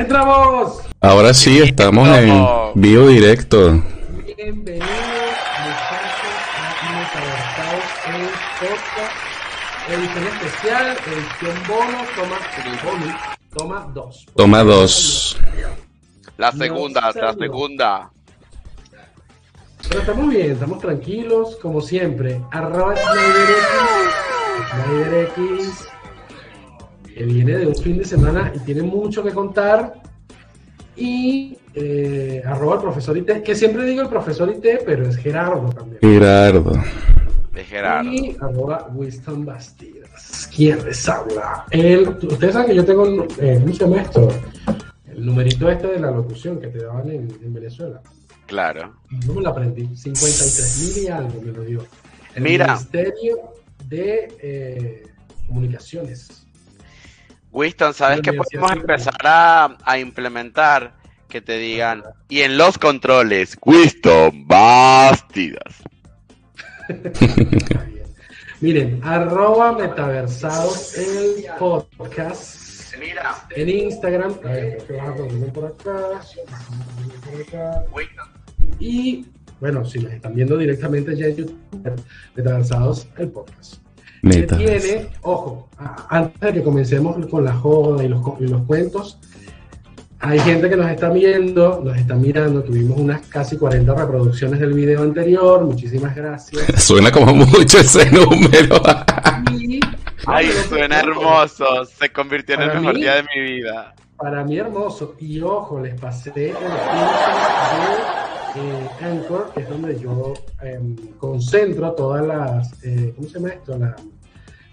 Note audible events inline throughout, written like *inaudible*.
¡Entramos! Ahora sí, estamos en vivo directo. Bienvenidos, muchachos, a Metaversados en podcast. Edición especial, edición bono, toma, toma 2. Toma 2. La segunda, la segunda. Pero estamos bien, estamos tranquilos, como siempre. Arroba SnyderX, que viene de un fin de semana y tiene mucho que contar. Y eh, arroba el profesor IT, que siempre digo el profesor IT, pero es Gerardo también. Gerardo. De Gerardo. Y arroba Winston Bastidas. ¿Quién les habla? El, ustedes saben que yo tengo, eh, ¿cómo se llama esto? El numerito este de la locución que te daban en, en Venezuela. Claro. No me lo aprendí. 53 mil y algo me lo dio. El Mira. Ministerio de eh, Comunicaciones. Winston, ¿sabes qué podemos empezar a, a implementar? Que te digan, y en los controles, Winston Bastidas. *laughs* Miren, arroba metaversados el podcast Mira, en Instagram. A ver, por acá. Y bueno, si nos están viendo directamente ya en YouTube, Metaversados el podcast. Que tiene, ojo, antes de que comencemos con la joda y los, y los cuentos, hay gente que nos está viendo, nos está mirando, tuvimos unas casi 40 reproducciones del video anterior, muchísimas gracias. *laughs* Suena como mucho ese número. Y, ay, Bueno, suena hermoso. Se convirtió en el mejor mí- día de mi vida. Para mí hermoso, y ojo, les pasé el de eh, Anchor, que es donde yo em, concentro todas las, eh, ¿cómo se llama esto? La,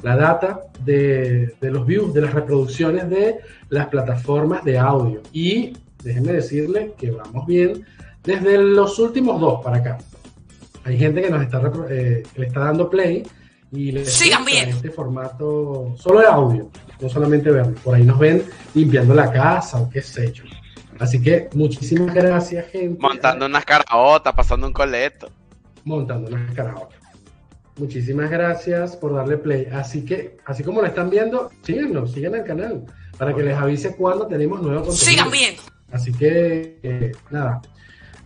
la data de, de los views, de las reproducciones de las plataformas de audio. Y déjenme decirle que vamos bien desde los últimos dos para acá. Hay gente que nos está, eh, que le está dando play y le Sigan bien. este formato solo de audio, no solamente verlo. Por ahí nos ven limpiando la casa o qué sé yo. Así que muchísimas gracias, gente. Montando unas caraotas, pasando un coleto. montando las karaoke. Muchísimas gracias por darle play. Así que, así como lo están viendo, síguenos, sigan el canal para que les avise cuando tenemos nuevo contenido. Sigan viendo. Así que, eh, nada,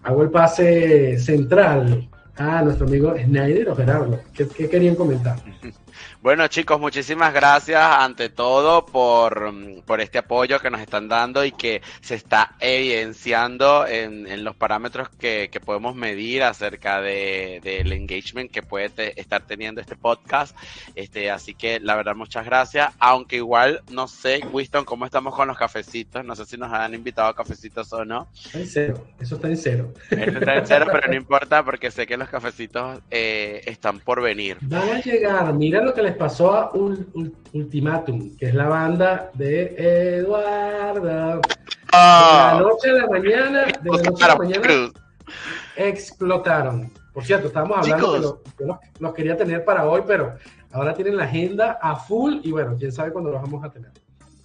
hago el pase central a nuestro amigo Snyder o Gerardo. ¿Qué, qué querían comentar? *laughs* Bueno chicos, muchísimas gracias ante todo por, por este apoyo que nos están dando y que se está evidenciando en, en los parámetros que, que podemos medir acerca de- del engagement que puede te- estar teniendo este podcast. Este, así que la verdad muchas gracias, aunque igual no sé, Winston, cómo estamos con los cafecitos, no sé si nos han invitado a cafecitos o no. Está en cero, eso está en cero. Este está en cero, pero no importa porque sé que los cafecitos eh, están por venir. Van a llegar, mira lo que les pasó a Ul- Ul- Ultimatum, que es la banda de Eduardo. De la noche a la mañana, de la noche a la mañana explotaron. Por cierto, estábamos hablando que Chicos. lo- yo los, los quería tener para hoy, pero ahora tienen la agenda a full y bueno, quién sabe cuándo los vamos a tener.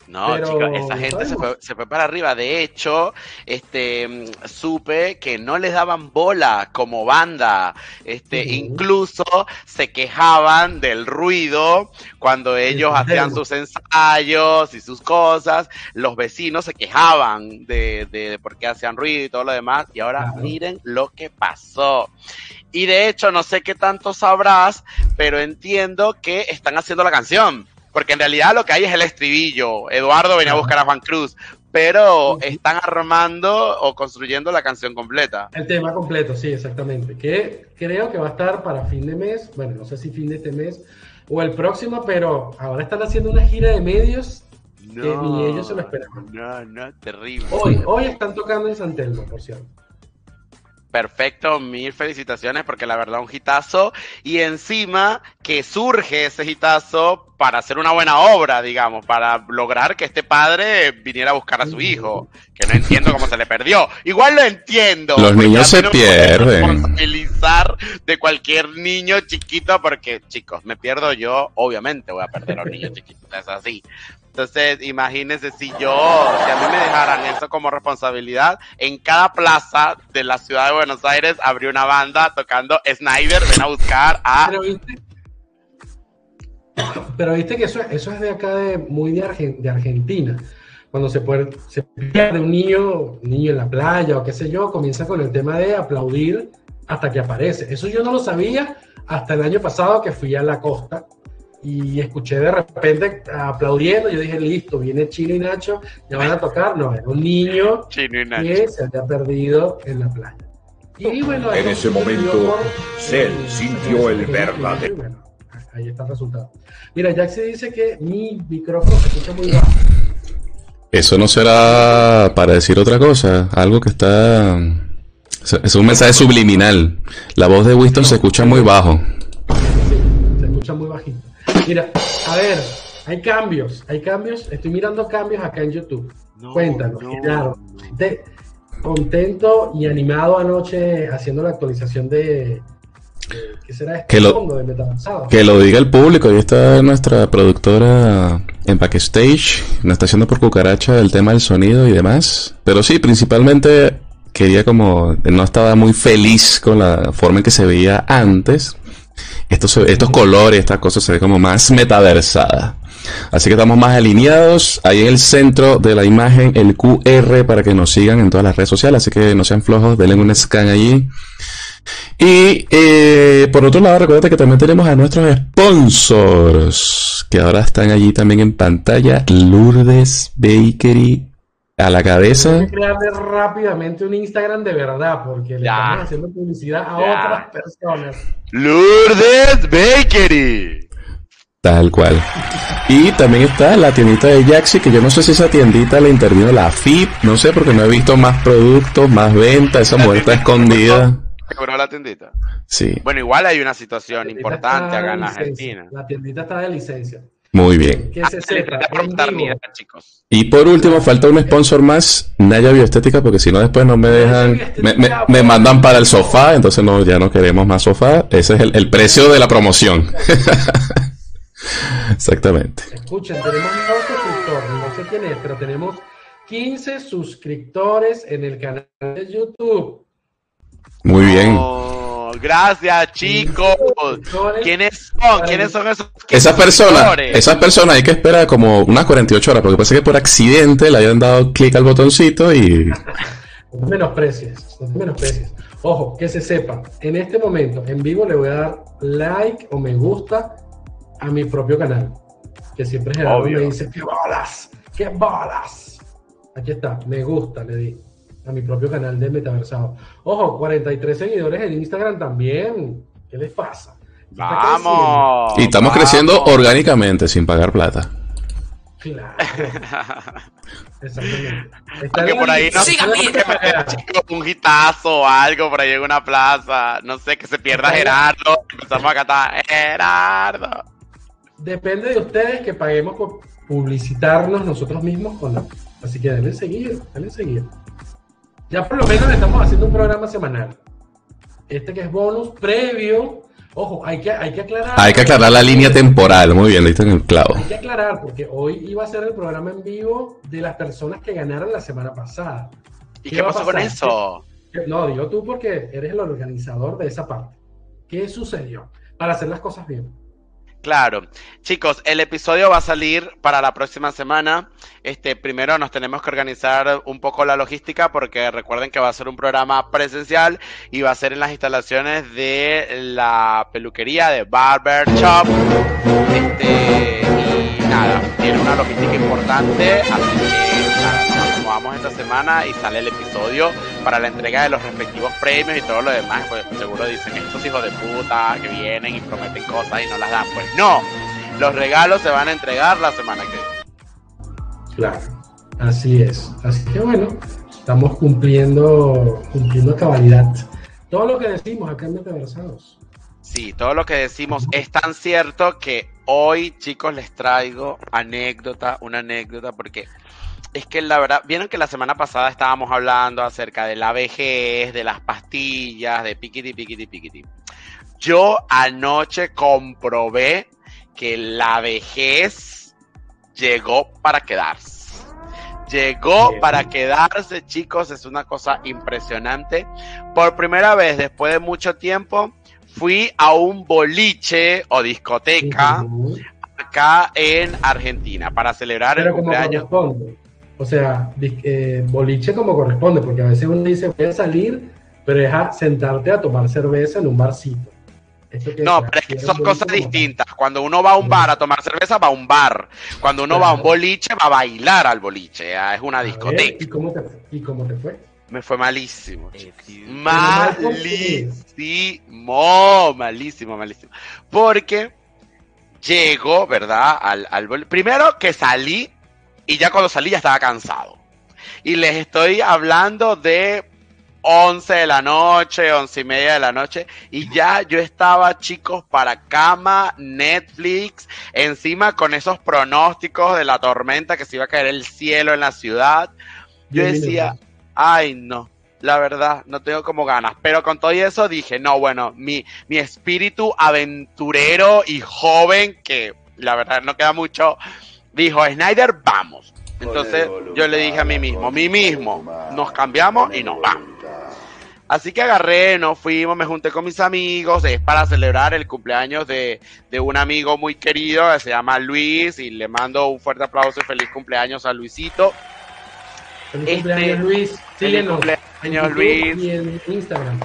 No, Pero, chicos, esa gente se fue, se fue para arriba. De hecho, este mm, supe que no les daban bola como banda. Este, incluso se quejaban del ruido cuando ellos hacían sus ensayos y sus cosas. Los vecinos se quejaban de, de, de por qué hacían ruido y todo lo demás. Y ahora Claro. miren lo que pasó. Y de hecho, no sé qué tanto sabrás, pero entiendo que están haciendo la canción. Porque en realidad lo que hay es el estribillo. Eduardo venía a buscar a Juan Cruz. Pero están armando o construyendo la canción completa. El tema completo, sí, exactamente. Que creo que va a estar para fin de mes, bueno, no sé si fin de este mes o el próximo, pero ahora están haciendo una gira de medios que ni ellos se lo esperaban. No, no, terrible. Hoy, hoy están tocando en San Telmo, por cierto. Perfecto, mil felicitaciones porque la verdad un hitazo y encima que surge ese hitazo para hacer una buena obra, digamos, para lograr que este padre viniera a buscar a su hijo, que no entiendo cómo se le perdió. Igual lo entiendo. Los niños se no pierden. responsabilizar de cualquier niño chiquito porque, chicos, me pierdo yo, obviamente voy a perder a los niños chiquitos, es así. Entonces, imagínense si yo, si a mí me dejaran eso como responsabilidad, en cada plaza de la ciudad de Buenos Aires habría una banda tocando Snyder, ven a buscar a... Pero viste, pero viste que eso, eso es de acá, de, muy de, Argen- de Argentina. cuando se, puede, se pierde un niño, un niño en la playa o qué sé yo, comienza con el tema de aplaudir hasta que aparece. Eso yo no lo sabía hasta el año pasado que fui a la costa y escuché de repente aplaudiendo. Yo dije, listo, viene Chino y Nacho, ya van a tocar. No, era un niño que se había perdido en la playa. Y bueno, en ese momento, Cell sintió el verdadero. Bueno, ahí está el resultado. Mira, Jack dice que mi micrófono se escucha muy bajo. Eso no será para decir otra cosa, algo que está... Es un mensaje subliminal. La voz de Winston se escucha muy bajo. Sí, se escucha muy bajito. Mira, a ver, hay cambios, hay cambios. Estoy mirando cambios acá en YouTube. Cuéntanos, claro. contento y animado anoche haciendo la actualización de, ¿Qué será este que lo, de Que lo diga el público. Ahí está nuestra productora en Backstage. Nos está haciendo por cucaracha el tema del sonido y demás. Pero sí, principalmente quería como. No estaba muy feliz con la forma en que se veía antes. Estos, estos colores, estas cosas se ve como más metaversada. Así que estamos más alineados. Ahí en el centro de la imagen, el QR para que nos sigan en todas las redes sociales. Así que no sean flojos, denle un scan allí. Y eh, por otro lado, recuerda que también tenemos a nuestros sponsors, que ahora están allí también en pantalla. Lourdes Bakery a la cabeza. Hay que crearle rápidamente un Instagram de verdad, porque le estamos haciendo publicidad a otras personas. Lourdes Bakery. Tal cual. Y también está la tiendita de Jaxi, que yo no sé si esa tiendita le intervino la FIP, no sé, porque no he visto más productos, más venta, esa mujer está escondida. *laughs* ¿Quebró la tiendita? Sí. Bueno, igual hay una situación importante acá en Argentina. La tiendita está de licencia. Muy bien. Que se sepa, chicos. Y por último, falta un sponsor más, Naya Bioestética, porque si no después no me dejan, me, mandan para el sofá, entonces no, ya no queremos más sofá. Ese es el, precio de la promoción. *laughs* Exactamente. Escuchen, tenemos un suscriptor, no sé quién es, pero tenemos 15 suscriptores en el canal de YouTube. Muy bien. Gracias, chicos. ¿Quiénes son? ¿Quiénes son esos? Esas personas, esas personas hay que esperar como unas 48 horas, porque parece que por accidente le hayan dado clic al botoncito y. No menosprecies, no menosprecies. Ojo, que se sepa, en este momento, en vivo, le voy a dar like o me gusta a mi propio canal. Que siempre Gerardo me dice, ¡qué bolas! ¡Qué bolas! Aquí está, me gusta, le di a mi propio canal de Metaversado. Ojo, 43 seguidores en Instagram también. ¿Qué les pasa? ¡Vamos! Y estamos creciendo orgánicamente, sin pagar plata. Claro. *laughs* Exactamente. Porque por ahí no sé un hitazo o algo por ahí en una plaza. No sé, que se pierda Gerardo. Empezamos a cantar Gerardo. Depende de ustedes que paguemos por publicitarnos nosotros mismos o no. Así que denle seguir, denle seguir. Ya por lo menos estamos haciendo un programa semanal. Este que es bonus previo. Ojo, hay que, hay que aclarar. Hay que aclarar la línea temporal, muy bien, listo en el clavo. Hay que aclarar, porque hoy iba a ser el programa en vivo de las personas que ganaron la semana pasada. ¿Y qué, pasó con eso? No, digo tú porque eres el organizador de esa parte. ¿Qué sucedió? Para hacer las cosas bien. Claro. Chicos, el episodio va a salir para la próxima semana. Este, primero nos tenemos que organizar un poco la logística porque recuerden que va a ser un programa presencial y va a ser en las instalaciones de la peluquería de Barber Shop. Este, y nada, tiene una logística importante, así que nada, vamos esta semana y sale el episodio para la entrega de los respectivos premios y todo lo demás, pues seguro dicen estos hijos de puta que vienen y prometen cosas y no las dan. Pues no, los regalos se van a entregar la semana que viene. Claro, así es. Así que bueno, estamos cumpliendo, cumpliendo cabalidad. Todo lo que decimos acá en Metaversados. Sí, todo lo que decimos es tan cierto que hoy, chicos, les traigo anécdota, una anécdota, porque es que la verdad, vieron que la semana pasada estábamos hablando acerca de la vejez, de las pastillas, de piquiti, piquiti, piquiti. Yo anoche comprobé que la vejez llegó para quedarse. Llegó para quedarse, chicos, es una cosa impresionante. Por primera vez, después de mucho tiempo, fui a un boliche o discoteca acá en Argentina para celebrar el cumpleaños. O sea, eh, boliche como corresponde, porque a veces uno dice voy a salir, pero deja sentarte a tomar cerveza en un barcito. No, pero es que son cosas distintas. Cuando uno va a un bar a tomar cerveza, va a un bar. Cuando uno va a un boliche, va a bailar al boliche. Ah, es una discoteca. ¿y, cómo te, ¿Y cómo te fue? Me fue malísimo, Malísimo, malísimo, malísimo. Porque llego, ¿verdad? Al, al Primero que salí y ya cuando salí ya estaba cansado. Y les estoy hablando de 11 de la noche, 11 y media de la noche, y ya yo estaba, chicos, para cama, Netflix, encima con esos pronósticos de la tormenta que se iba a caer el cielo en la ciudad. Yo decía, ay no, la verdad, no tengo como ganas. Pero con todo eso dije, no, bueno, mi, mi espíritu aventurero y joven, que la verdad no queda mucho, dijo, Snyder, vamos. Entonces yo le dije a mí mismo, mí mismo, nos cambiamos y nos vamos. Así que agarré, nos fuimos, me junté con mis amigos, es para celebrar el cumpleaños de, un amigo muy querido que se llama Luis y le mando un fuerte aplauso y feliz cumpleaños a Luisito. Feliz este, cumpleaños Luis, feliz cumpleaños Luis. Y en Instagram.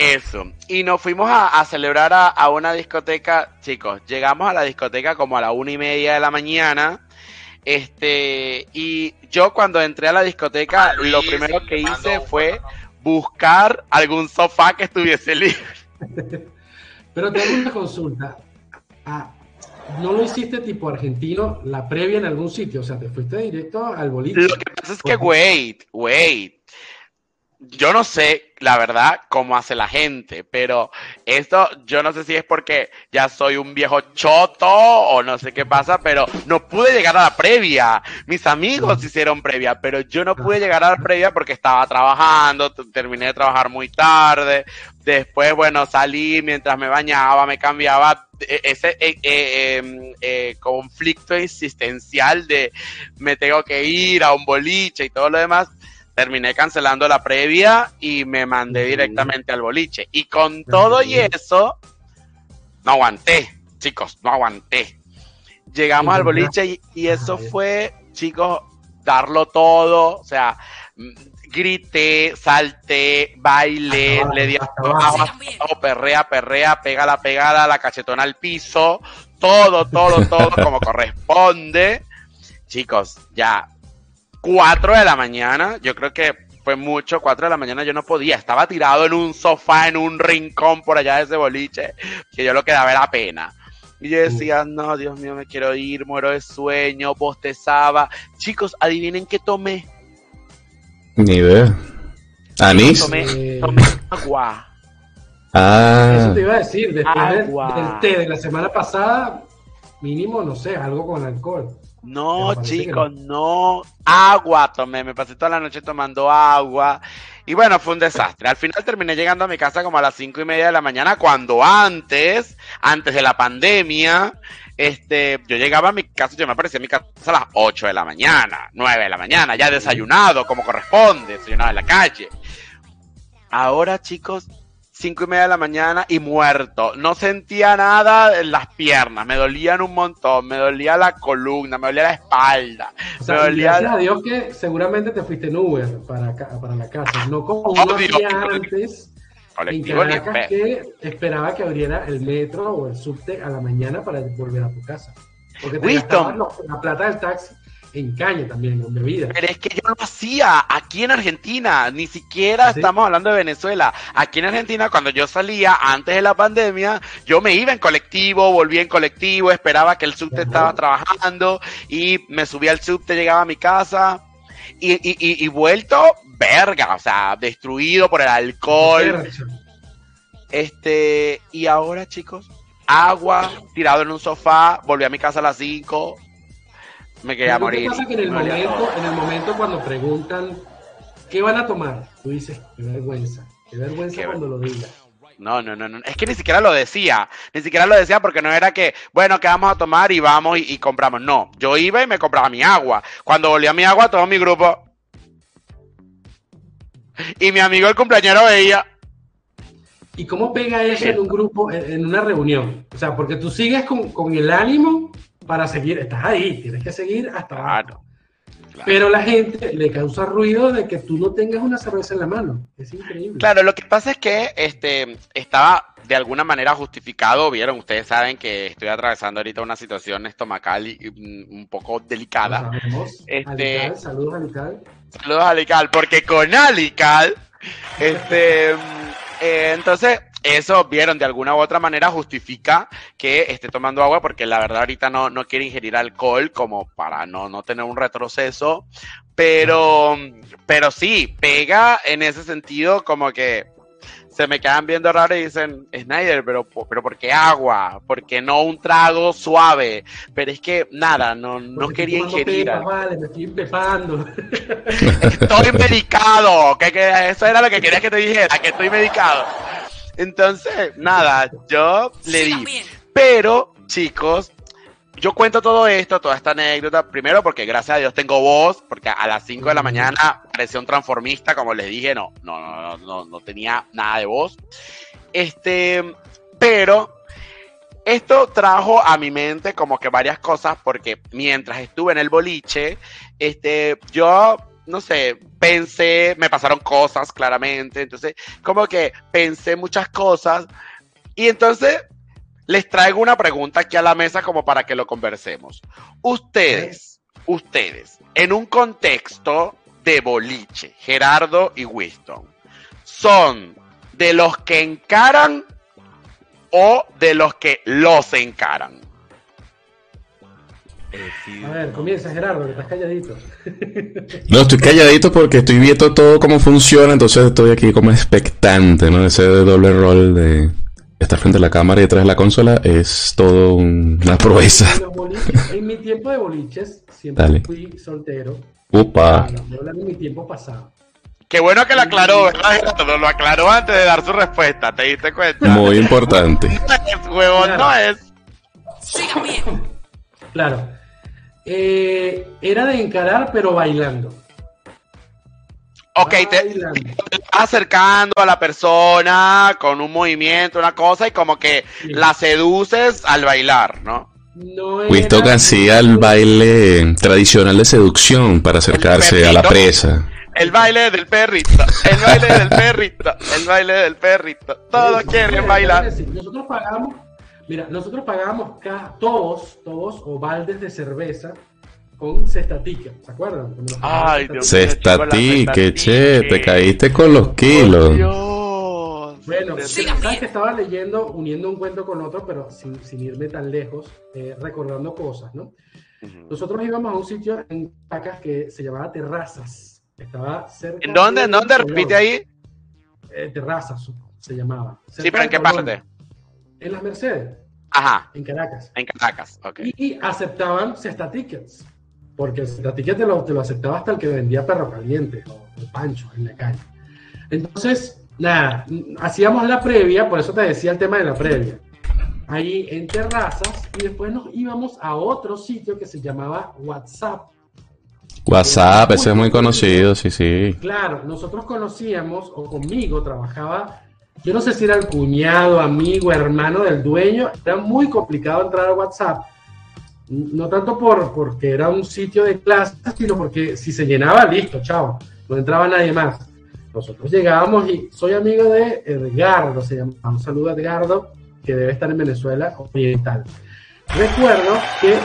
Eso. Y nos fuimos a, celebrar a, una discoteca, chicos. Llegamos a la discoteca como a la una y media de la mañana. Este, y yo cuando entré a la discoteca, lo primero que hice fue buscar algún sofá que estuviese libre. *laughs* Pero tengo una consulta. Ah, ¿No lo hiciste tipo argentino la previa en algún sitio? O sea, te fuiste directo al boliche. Lo que pasa es que, wait, wait yo no sé, la verdad, cómo hace la gente, pero esto yo no sé si es porque ya soy un viejo choto o no sé qué pasa, pero no pude llegar a la previa. Mis amigos hicieron previa, pero yo no pude llegar a la previa porque estaba trabajando, terminé de trabajar muy tarde. Después, bueno, salí mientras me bañaba, me cambiaba e, ese eh, eh, conflicto existencial de me tengo que ir a un boliche y todo lo demás terminé cancelando la previa y me mandé directamente al boliche. Y con todo y eso, no aguanté, chicos, no aguanté. Llegamos al boliche y, eso fue, chicos, darlo todo, o sea, grité, salté, bailé, le di abajo, perrea, perrea, pega la pegada, la cachetona al piso, todo, todo, todo *laughs* como corresponde. Chicos, ya 4 de la mañana, yo creo que fue mucho, 4 de la mañana yo no podía, estaba tirado en un sofá, en un rincón por allá de ese boliche, que yo lo que daba era pena. Y yo decía, no, Dios mío, me quiero ir, muero de sueño, bostezaba. Chicos, adivinen qué tomé. Ni idea. ¿Anís? Tomé, tomé agua. Ah. Eso te iba a decir, después del té de la semana pasada, mínimo, no sé, algo con alcohol. No, chicos, no. Agua tomé, me pasé toda la noche tomando agua. Y bueno, fue un desastre. Al final terminé llegando a mi casa como a las cinco y media de la mañana, cuando antes, antes de la pandemia, este, yo llegaba a mi casa, yo me aparecía en mi casa a las 8 de la mañana, 9 de la mañana, ya desayunado como corresponde, desayunado en la calle. Ahora, chicos, cinco y media de la mañana y muerto. No sentía nada en las piernas, me dolían un montón, me dolía la columna, me dolía la espalda. me dolía... Gracias a Dios que seguramente te fuiste en Uber para, para la casa, no como uno hacía antes en Caracas que esperaba que abriera el metro o el subte a la mañana para volver a tu casa. Porque te la plata del taxi en caña también, en bebida. Pero es que yo lo hacía aquí en Argentina, ni siquiera ¿Ah, estamos hablando de Venezuela. Aquí en Argentina, cuando yo salía antes de la pandemia, yo me iba en colectivo, volvía en colectivo, esperaba que el subte estaba trabajando y me subía al subte, llegaba a mi casa y, y, y, vuelto verga, o sea, destruido por el alcohol. Este, y ahora chicos, agua, tirado en un sofá, volví a mi casa a las 5, me quería morir. ¿Qué pasa que en el, momento, en el momento cuando preguntan qué van a tomar, tú dices, qué vergüenza, qué vergüenza cuando lo digas. No, no, no, no, es que ni siquiera lo decía, ni siquiera lo decía porque no era que, bueno, ¿qué vamos a tomar? Y vamos y, compramos. No, yo iba y me compraba mi agua. Cuando volvía mi agua, todo mi grupo. Y mi amigo el cumpleañero veía. ¿Y cómo pega eso en un grupo, en, una reunión? O sea, porque tú sigues con, con el ánimo para seguir, estás ahí, tienes que seguir hasta claro. Pero la gente le causa ruido de que tú no tengas una cerveza en la mano. Es increíble. Claro, lo que pasa es que este estaba de alguna manera justificado. Vieron, ustedes saben que estoy atravesando ahorita una situación estomacal y, mm, un poco delicada. Este, Alical, saludos Alical. Saludos Alical, porque con Alical, este, mm, eh, entonces eso, vieron, de alguna u otra manera justifica que esté tomando agua porque la verdad ahorita no, no quiere ingerir alcohol como para no, no tener un retroceso, pero, pero sí, pega en ese sentido como que se me quedan viendo raro y dicen, Snyder, pero, pero ¿por qué agua? ¿Por qué no un trago suave? Pero es que nada, no, no quería ingerir. vale, me estoy empezando. *laughs* *laughs* estoy medicado. que eso era lo que quería que te dijera, que estoy medicado. Entonces, nada, yo le di. Pero, chicos, yo cuento todo esto, toda esta anécdota, primero porque gracias a Dios tengo voz, porque a las 5 de la mañana parecía un transformista, como les dije, no, no, no, no, no tenía nada de voz. Este, pero esto trajo a mi mente como que varias cosas, porque mientras estuve en el boliche, este, yo no sé, pensé, me pasaron cosas claramente, entonces como que pensé muchas cosas y entonces les traigo una pregunta aquí a la mesa como para que lo conversemos. Ustedes, ustedes, en un contexto de boliche, Gerardo y Winston, ¿son de los que encaran o de los que los encaran? A ver, comienza Gerardo, que estás calladito. No, estoy calladito porque estoy viendo todo cómo funciona, entonces estoy aquí como expectante, ¿no? Ese doble rol de estar frente a la cámara y detrás de la consola es todo una proeza. En mi tiempo de boliches, siempre fui soltero. Upa. en mi tiempo pasado. Qué bueno que lo aclaró, ¿verdad? Lo aclaró antes de dar su respuesta, ¿te diste cuenta? Muy importante. *laughs* No es, no es. Claro. Eh, era de encarar, pero bailando. Ok, te, acercando a la persona con un movimiento, una cosa, y como que la seduces al bailar, ¿no? no Winston hacía el baile tradicional de seducción para acercarse a la presa. El baile del perrito, el baile del perrito, el baile del perrito. Todos quieren bailar. Nosotros pagamos Mira, nosotros pagábamos todos, todos, o baldes de cerveza con cestatica, ¿se acuerdan? Ay, Dios Cestatique, che, te caíste con los kilos. Dios. Bueno, sabes que estaba leyendo, uniendo un cuento con otro, pero sin, irme tan lejos, eh, recordando cosas, ¿no? Nosotros íbamos a un sitio en Caracas que se llamaba Terrazas. Estaba cerca. ¿En dónde? ¿En dónde? Repite ahí. Eh, terrazas se llamaba. Sí, pero ¿en qué parte? En las Mercedes. Ajá. En Caracas. En Caracas, ok. Y aceptaban cesta tickets. Porque el cesta ticket te lo, te lo, aceptaba hasta el que vendía perro caliente o, pancho en la calle. Entonces, nada, hacíamos la previa, por eso te decía el tema de la previa. Ahí en terrazas y después nos íbamos a otro sitio que se llamaba WhatsApp. WhatsApp, ese es muy conocido, sí, sí. Claro, nosotros conocíamos, o conmigo trabajaba yo no sé si era el cuñado, amigo, hermano del dueño, era muy complicado entrar a WhatsApp. No tanto por, porque era un sitio de clases, sino porque si se llenaba, listo, chao, no entraba nadie más. Nosotros llegábamos y soy amigo de Edgardo, se llama, un saludo Edgardo, que debe estar en Venezuela Oriental. Recuerdo que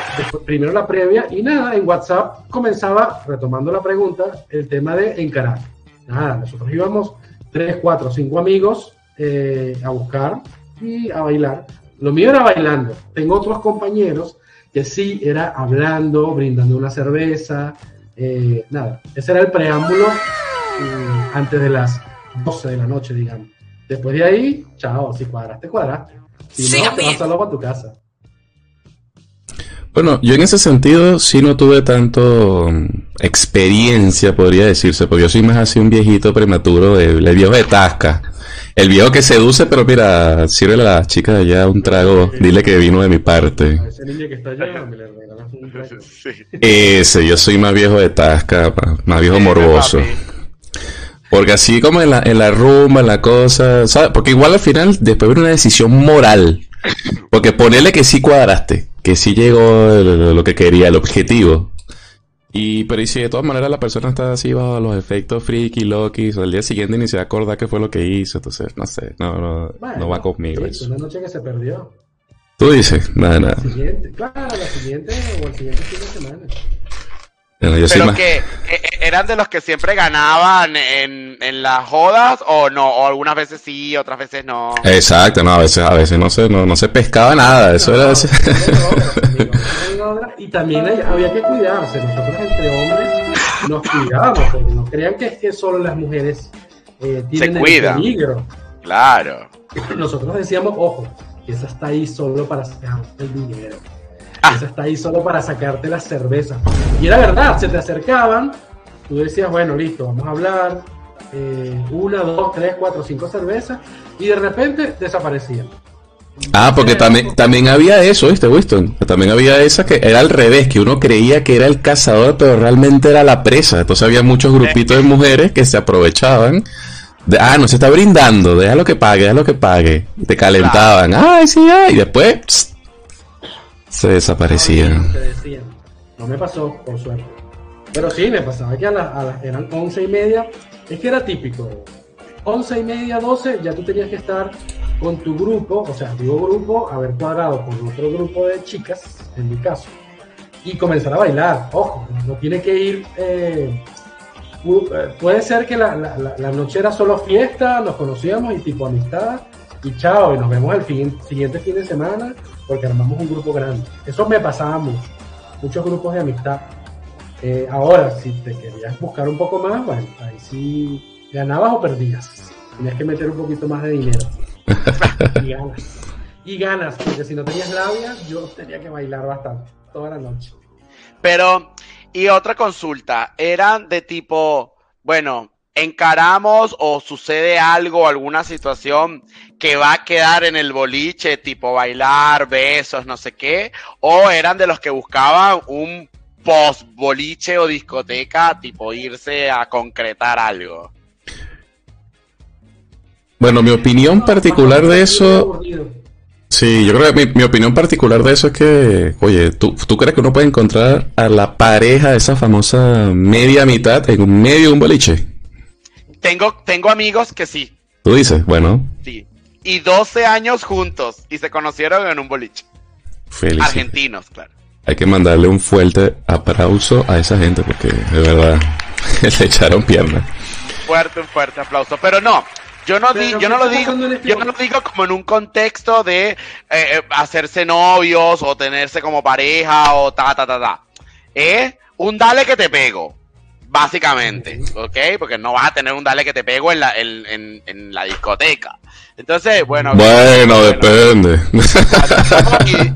primero la previa y nada, en WhatsApp comenzaba, retomando la pregunta, el tema de encarar. Nada, nosotros íbamos tres, cuatro, cinco amigos eh, a buscar y a bailar. Lo mío era bailando. Tengo otros compañeros que sí era hablando, brindando una cerveza, eh, nada. Ese era el preámbulo eh, antes de las 12 de la noche, digamos. Después de ahí, chao, si cuadraste, cuadraste. Si no, te vas a para tu casa. Bueno, yo en ese sentido sí no tuve tanto mm, experiencia, podría decirse, porque yo soy más así un viejito prematuro de, de viejo de tasca. El viejo que seduce, pero mira, sirve a la chica de allá un trago, dile que vino de mi parte. Ese, yo soy más viejo de tasca, más viejo morboso. Porque así como en la, en la rumba, en la cosa, ¿sabes? Porque igual al final después viene una decisión moral. Porque ponerle que sí cuadraste, que sí llegó lo que quería, el objetivo. Y, pero y si de todas maneras la persona está así bajo los efectos freaky, loki, o al día siguiente ni se acuerda qué fue lo que hizo, entonces, no sé, no, no, Bueno, no va conmigo sí, eso. Una noche que se perdió. Tú dices, nada, nada. Siguiente, claro, la siguiente o el siguiente fin de semana. Bueno, yo soy Pero que eh, eh, eran de los que siempre ganaban en, en las jodas o no, o algunas veces sí, otras veces no. Exacto, no, a veces, a veces no se, no, no se pescaba nada, eso No, era... Y también hay- había que cuidarse. Nosotros entre hombres nos cuidábamos, porque no crean que es que solo las mujeres eh, tienen el cuidan. peligro. Claro. Nosotros decíamos, ojo, que esa está ahí solo para sacar el dinero. Ah. Esa está ahí solo para sacarte la cerveza. Y era verdad, se te acercaban, tú decías, bueno, listo, vamos a hablar. eh, una, dos, tres, cuatro, cinco cervezas. Y de repente desaparecían. Ah, porque también, también había eso, ¿viste, Winston? También había esa que era al revés, que uno creía que era el cazador, pero realmente era la presa. Entonces había muchos grupitos de mujeres que se aprovechaban. De, ah, no se está brindando, déjalo que pague, déjalo que pague. Te calentaban, ay, sí, ay, y después pss, se desaparecían. No me pasó, por suerte. Pero sí, me pasaba que a las, a las- eran once y media. Es que era típico. Once y media, doce, ya tú tenías que estar con tu grupo, o sea, digo grupo, haber cuadrado con otro grupo de chicas, en mi caso, y comenzar a bailar. Ojo, no tiene que ir. eh, eh, puede ser que la, la- noche era solo fiesta, nos conocíamos y tipo amistad, y chao, y nos vemos el siguiente fin de semana porque armamos un grupo grande. Eso me pasaba mucho, muchos grupos de amistad. Eh, ahora, si te querías buscar un poco más, bueno, ahí sí ganabas o perdías. Tenías que meter un poquito más de dinero. *laughs* y ganas. Y ganas, porque si no tenías labia, yo tenía que bailar bastante, toda la noche. Pero, y otra consulta, eran de tipo, bueno, encaramos o sucede algo, alguna situación que va a quedar en el boliche, tipo bailar, besos, no sé qué, o eran de los que buscaban un post boliche o discoteca, tipo irse a concretar algo. Bueno, mi opinión particular de eso, sí, yo creo que mi, opinión particular de eso es que, oye, ¿tú, ¿tú crees que uno puede encontrar a la pareja, esa famosa media mitad, en medio de un boliche? Tengo, tengo amigos que sí, Tú dices, bueno, sí. Y 12 años juntos y se conocieron en un boliche. feliz. Argentinos, claro. Hay que mandarle un fuerte aplauso a esa gente porque de verdad *laughs* le echaron piernas. Fuerte, un fuerte aplauso. Pero no, yo no, di- yo no ¿qué lo digo, este yo no lo digo como en un contexto de eh, eh, hacerse novios o tenerse como pareja o ta, ta, ta, ta. Es un dale que te pego, básicamente, ¿ok? Porque no vas a tener un dale que te pego en la, en, en- en la discoteca. Entonces, bueno. Bueno, depende. *laughs*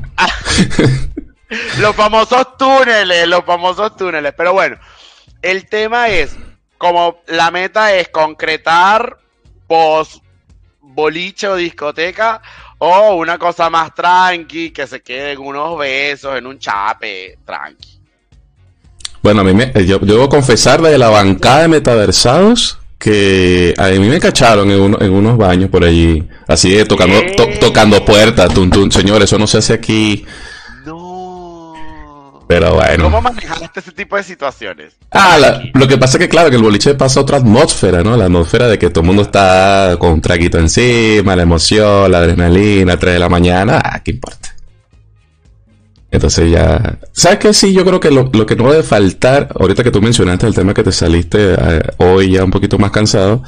Los famosos túneles, los famosos túneles. Pero bueno, el tema es, como la meta es concretar post boliche o discoteca o una cosa más tranqui, que se quede en unos besos, en un chape, tranqui. Bueno, a mí me, yo, yo debo confesar de la bancada de metaversados que a mí me cacharon en, uno- en unos baños por allí, así de tocando, tocando puertas, tun, tun, señor, eso no se hace aquí, No. pero bueno. ¿Cómo manejaste ese tipo de situaciones? Ah, la- lo que pasa es que claro, que el boliche pasa otra atmósfera, ¿no? La atmósfera de que todo el mundo está con un traguito encima, la emoción, la adrenalina, 3 de la mañana, ah, ¿qué importa? Entonces ya... ¿Sabes qué? Sí, yo creo que lo, lo que no debe faltar, ahorita que tú mencionaste el tema que te saliste eh, hoy ya un poquito más cansado,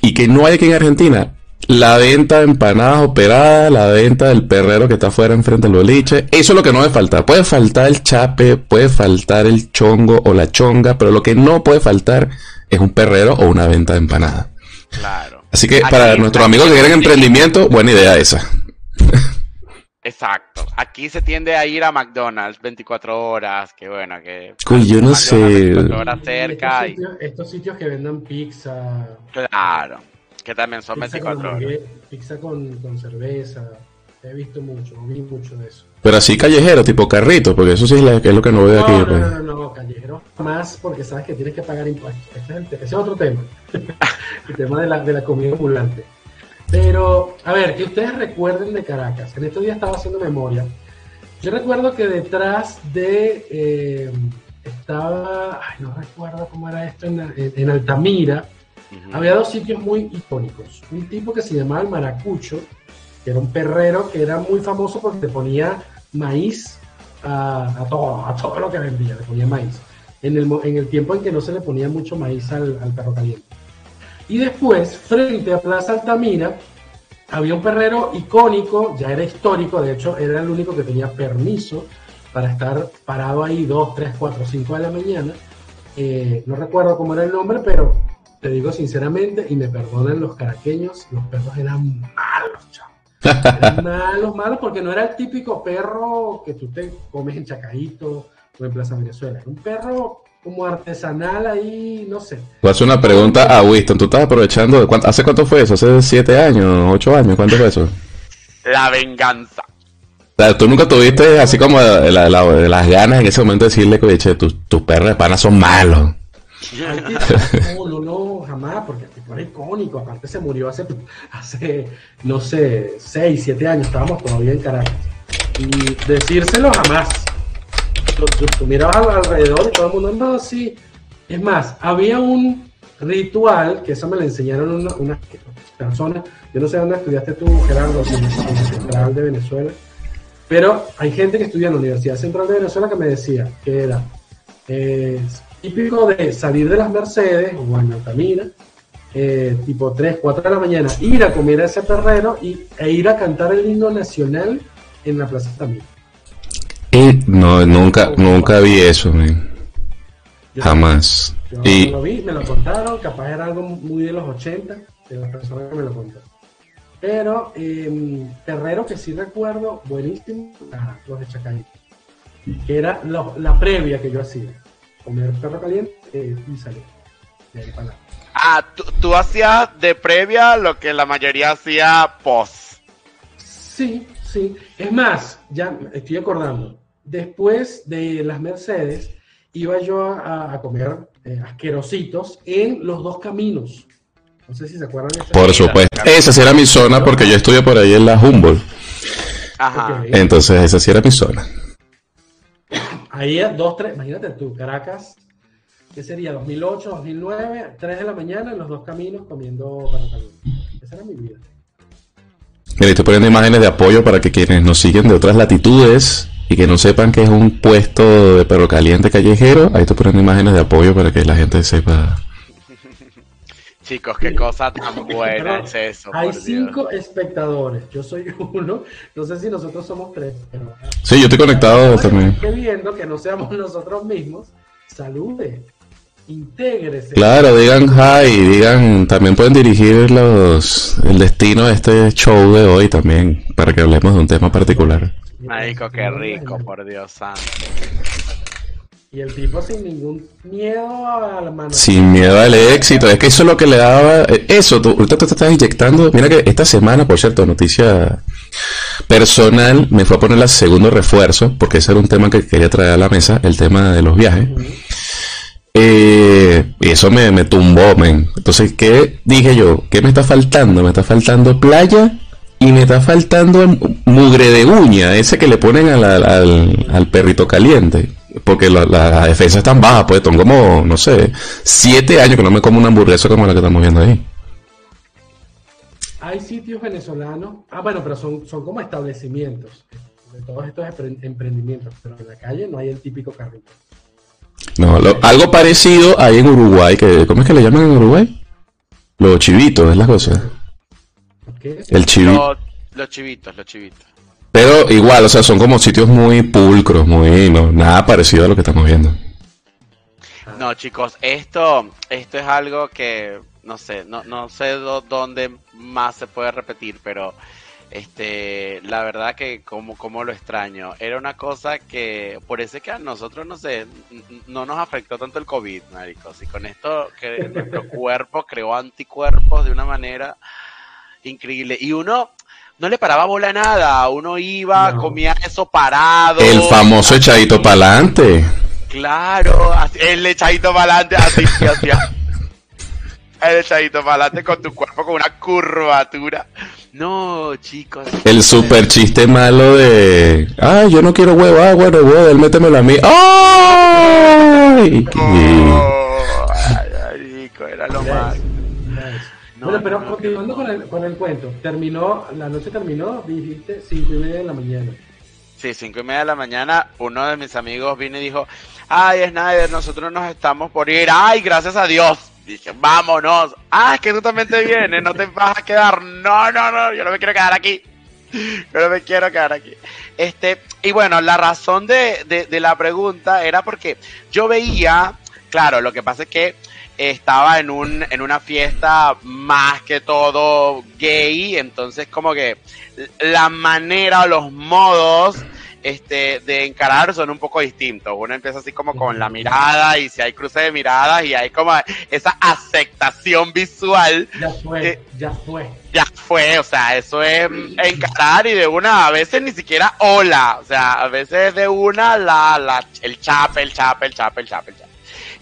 y que no hay aquí en Argentina, la venta de empanadas operadas, la venta del perrero que está afuera enfrente del boliche, eso es lo que no debe faltar. Puede faltar el chape, puede faltar el chongo o la chonga, pero lo que no puede faltar es un perrero o una venta de empanadas. Claro. Así que Aquí- para nuestros amigos que quieren emprendimiento, buena idea esa. Exacto. Aquí se tiende a ir a McDonald's 24 horas, que bueno, que... Uy, yo no McDonald's sé. 24 horas Y cerca estos, y... sitios, estos sitios que vendan pizza, Claro. Que también son pizza, con, 24 horas. pizza con, con cerveza. He visto mucho, vi mucho de eso. Pero así callejero, tipo carrito, porque eso sí es, la- es lo que no veo No, aquí. no, pues. no, no, no, callejero más porque sabes que tienes que pagar impuestos. Ese es, el te- ese es otro tema. *laughs* el tema de la, de la comida ambulante. Pero, a ver, que ustedes recuerden de Caracas. En estos días estaba haciendo memoria. Yo recuerdo que detrás de, eh, estaba, ay, no recuerdo cómo era esto, en, en Altamira, había dos sitios muy icónicos. Un tipo que se llamaba el Maracucho, que era un perrero que era muy famoso porque le ponía maíz a, todo, a todo lo que vendía, le ponía maíz. En el, en el tiempo en que no se le ponía mucho maíz al, al perro caliente. Y después, frente a Plaza Altamira, había un perrero icónico, ya era histórico, de hecho era el único que tenía permiso para estar parado ahí 2, 3, 4, 5 de la mañana. Eh, no recuerdo cómo era el nombre, pero te digo sinceramente, y me perdonan los caraqueños, los perros eran malos, chavos. Eran *laughs* malos, malos, porque no era el típico perro que tú te comes en Chacaíto o en Plaza Venezuela. Era un perro como artesanal ahí, no sé. Voy a hacer una pregunta a Winston. ¿Tú estás aprovechando? ¿Hace cuánto fue eso? ¿Hace siete años? ¿Ocho años? ¿Cuánto fue eso? La venganza. O sea, tú nunca tuviste así como las ganas en ese momento de decirle que, tus perros de pana son malos. no, no, no, jamás, porque el tipo era icónico. Aparte se murió hace, hace, no sé, seis, siete años. Estábamos todavía en Caracas. Y decírselo jamás. Tú, tú, mirabas alrededor y todo el mundo, no, sí. Es más, había un ritual, que eso me lo enseñaron unas una personas. Yo no sé dónde estudiaste tú, Gerardo, en la Central de Venezuela. Pero hay gente que estudia en la Universidad Central de Venezuela que me decía que era eh, típico de salir de las Mercedes o en Altamira, eh, tipo 3, 4 de la mañana, ir a comer a ese perrero y, e ir a cantar el himno nacional en la Plaza No, nunca, nunca vi eso, jamás. Yo y... lo vi, me lo contaron, capaz era algo muy de los 80, de las personas que me lo contaron. Pero eh, perrero que sí recuerdo, buenísimo, los de Chacay, que era la previa que yo hacía comer perro caliente eh, y salir. Ah, ¿tú, hacías de previa lo que la mayoría hacía post. Sí, sí. Es más, ya estoy acordando. Después de las Mercedes, iba yo a, comer eh, asquerositos en los dos caminos. No sé si se acuerdan. De por supuesto. Esa sí era mi zona porque yo estudié por ahí en la Humboldt. Ajá. Entonces, esa sí era mi zona. Ahí dos, tres, imagínate tú, Caracas, ¿qué sería? 2008, 2009, 3 de la mañana en los dos caminos comiendo caliente. Esa era mi vida. Mira, estoy poniendo imágenes de apoyo para que quienes nos siguen de otras latitudes y que no sepan que es un puesto de perro caliente callejero, ahí estoy poniendo imágenes de apoyo para que la gente sepa *laughs* Chicos, qué cosa tan *laughs* buena es eso. Hay cinco espectadores, yo soy *laughs* uno, no sé si nosotros somos tres, pero... Sí, yo estoy conectado también. Que viendo que no seamos nosotros mismos, salude, intégrese. Claro, digan hi, digan, también pueden dirigir los el destino de este show de hoy también, para que hablemos de un tema particular. Marico, qué rico, por Dios santo. Y el tipo sin ningún miedo a la mano. Sin miedo al éxito. Es que eso es lo que le daba. Eh, eso, tú, ahorita te estás inyectando. Mira que esta semana, por cierto, noticia personal, me fue a poner el segundo refuerzo, porque ese era un tema que quería traer a la mesa, el tema de los viajes. Eh, y eso me, me tumbó, men. Entonces, ¿qué dije yo? ¿Qué me está faltando? Me está faltando playa y me está faltando mugre de uña, ese que le ponen al, al, al perrito caliente porque la, la, defensa es tan baja, pues son como, no sé, siete años que no me como una hamburguesa como la que estamos viendo ahí. Hay sitios venezolanos, ah bueno, pero son, son como establecimientos de todos estos emprendimientos, pero en la calle no hay el típico carrito. No, algo parecido hay en Uruguay, que ¿cómo es que le llaman en Uruguay? Los chivitos, es la cosa. ¿Qué? El chivito. los chivitos, los chivitos. Pero igual, o sea, son como sitios muy pulcros, muy, no, nada parecido a lo que estamos viendo. No, chicos, esto, esto es algo que, no sé, no, no sé dónde más se puede repetir, pero este, la verdad que como, como lo extraño. Era una cosa que, por eso es que a nosotros, no sé, no nos afectó tanto el COVID, maricos. Y con esto que nuestro *laughs* cuerpo creó anticuerpos de una manera increíble. Y uno, no le paraba bola a nada. Uno iba, comía eso parado. El famoso echadito para adelante. Claro, el echadito para adelante, así, así, El echadito para adelante *laughs* con tu cuerpo con una curvatura. No, chicos. El super chiste malo de. Ay, yo no quiero huevo. Ah, bueno, huevo, él métemelo a mí. ¡Ay! Oh, ay, ay, Nico, era lo más. No, bueno, pero no, no, continuando con el, con el cuento, terminó, la noche terminó, dijiste cinco y media de la mañana. Sí, cinco y media de la mañana, uno de mis amigos vino y dijo, ay, Snyder, nosotros nos estamos por ir, ay, gracias a Dios. Dije, vámonos. Ah, es que tú también te vienes, no te vas a quedar. No, no, no, yo no me quiero quedar aquí. Yo no me quiero quedar aquí. Este, y bueno, la razón de, de, de la pregunta era porque yo veía, claro, lo que pasa es que estaba en un en una fiesta más que todo gay, entonces como que la manera o los modos este de encarar son un poco distintos. Uno empieza así como con la mirada y si hay cruce de miradas y hay como esa aceptación visual, Ya fue, Eh, ya fue. ya fue, o sea, eso es encarar y de una, a veces ni siquiera hola, o sea, a veces de una la, la el chape, el chape, el chape, el chape, el chape.